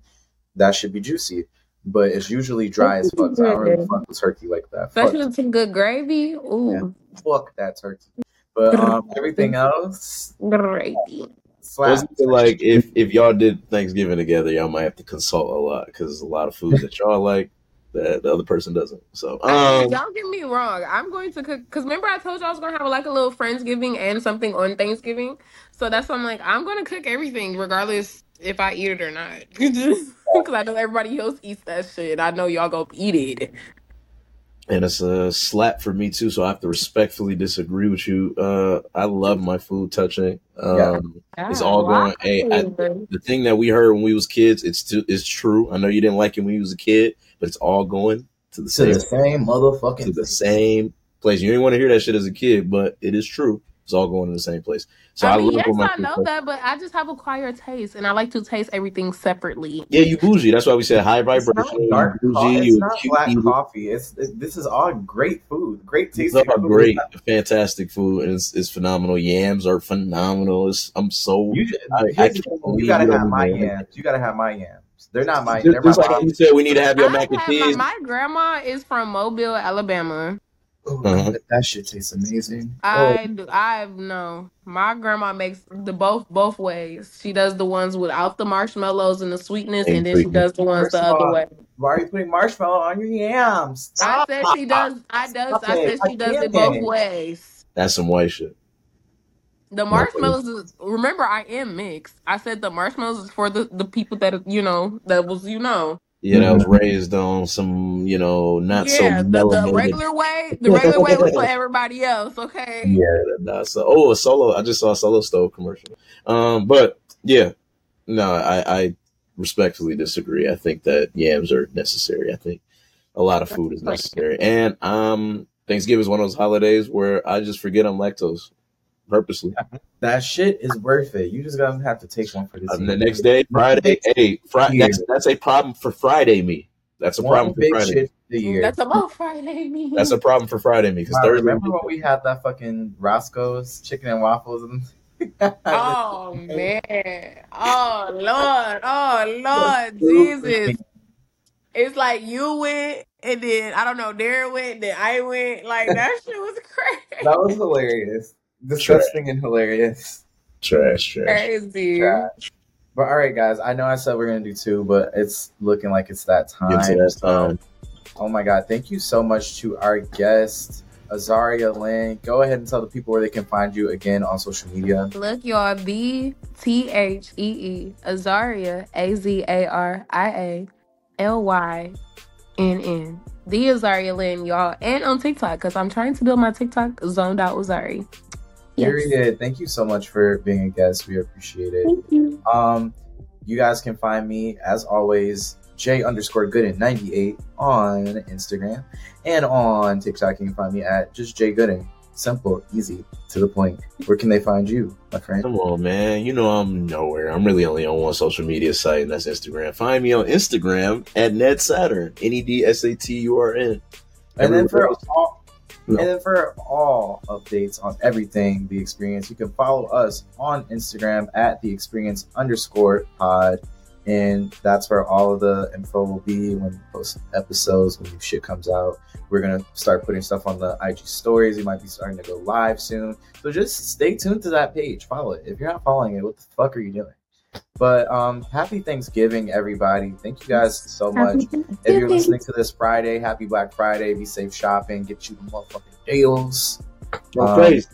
That should be juicy, but it's usually dry as fuck. So I don't really fuck with turkey like that. Fuck, Especially with some good gravy. Ooh, fuck that turkey. But um, everything else, gravy. slap. Wasn't it like if if y'all did Thanksgiving together, y'all might have to consult a lot because there's a lot of foods that y'all like that the other person doesn't. So, I mean, um, don't get me wrong. I'm going to cook because remember I told you I was gonna have like a little friendsgiving and something on Thanksgiving. So that's why I'm like I'm gonna cook everything regardless if I eat it or not. Because I know everybody else eats that shit. I know y'all go eat it. and it's a slap for me too. So I have to respectfully disagree with you. Uh, I love my food touching. Um, it's all going. Hey, I, the thing that we heard when we was kids, it's too, it's true. I know you didn't like it when you was a kid, but it's all going to the To same the same motherfucking to the same place. You didn't want to hear that shit as a kid, but it is true. It's all going to the same place. So I, I mean, look yes, I know that, but I just have acquired taste, and I like to taste everything separately. Yeah, you bougie. That's why we said high It's not dark you coffee. bougie. It's You not black eater. coffee. It's it, this is all great food, great These tasting. are food. great, fantastic food, and it's, it's phenomenal. Yams are phenomenal. It's, I'm so You, I- I here's the can't thing, believe you gotta have my yams. You gotta have my yams. They're not my. They're just my like mom's. you said, we need to have your I mac and had my, cheese. my grandma is from Mobile, Alabama. Ooh, Uh-huh. that, that shit tastes amazing. I do, I know my grandma makes the both both ways. She does the ones without the marshmallows and the sweetness, Ain't and then she does the ones First the of other all, way. Why are you putting marshmallow on your yams? I said she does. I does. Stop I it. said she I does it can't. both ways. That's some white shit. The marshmallows is remember I am mixed. I said the marshmallows is for the the people that you know that was you know Yeah, that was raised on some, you know, not yeah so the, the regular way the regular way was for everybody else. Okay. Yeah, not so. Oh, a solo. I just saw a solo stove commercial. Um, but yeah, no, I, I respectfully disagree. I think that yams are necessary. I think a lot of food is necessary, and um, Thanksgiving is one of those holidays where I just forget I'm lactose purposely. That shit is worth it. You just gonna have to take one for this. And the next day, Friday, hey, Friday. That's, that's a problem for Friday me. That's a one problem for Friday. the year. That's about Friday. Me. That's a problem for Friday me because Wow, Thursday. remember when we had that fucking Roscoe's chicken and waffles and Oh man. Oh Lord. Oh Lord. Jesus. It's like you went and then I don't know, Darren went, then I went. Like that shit was crazy. That was hilarious. Disgusting and hilarious. Trash, trash. Crazy. Trash. But all right, guys. I know I said we're gonna do two, but it's looking like it's that time. Get to that time. Oh my god! Thank you so much to our guest Azaria Lynn. Go ahead and tell the people where they can find you again on social media. Look, y'all, the T H E E Azaria A Z A R I A L Y N N. The Azaria Lynn, y'all, and on TikTok because I'm trying to build my TikTok zoned out Azari. Yes. Period. Thank you so much for being a guest. We appreciate it. Thank you. Um, you guys can find me as always, J underscore Gooden ninety eight on Instagram and on TikTok. You can find me at just J Gooden. Simple, easy, to the point. Where can they find you, my friend? Come on, man. You know I'm nowhere. I'm really only on one social media site, and that's Instagram. Find me on Instagram at Ned Saturn. N E D S A T U R N. And then for all, No. and then for all updates on everything the experience, you can follow us on Instagram at the experience underscore pod, and that's where all of the info will be when we post episodes when new shit comes out. We're gonna start putting stuff on the IG stories. We might be starting to go live soon, so just stay tuned to that page. Follow it. If you're not following it, what the fuck are you doing? But um, happy Thanksgiving, everybody! Thank you guys so much. If you're listening to this Friday, happy Black Friday. Be safe shopping. Get you the motherfucking deals. Go Um, crazy.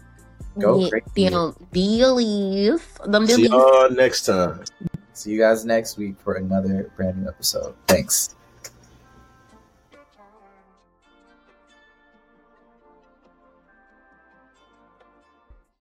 Go Yeah, crazy. Them dealies. Them See y'all next time. See you guys next week for another brand new episode. Thanks.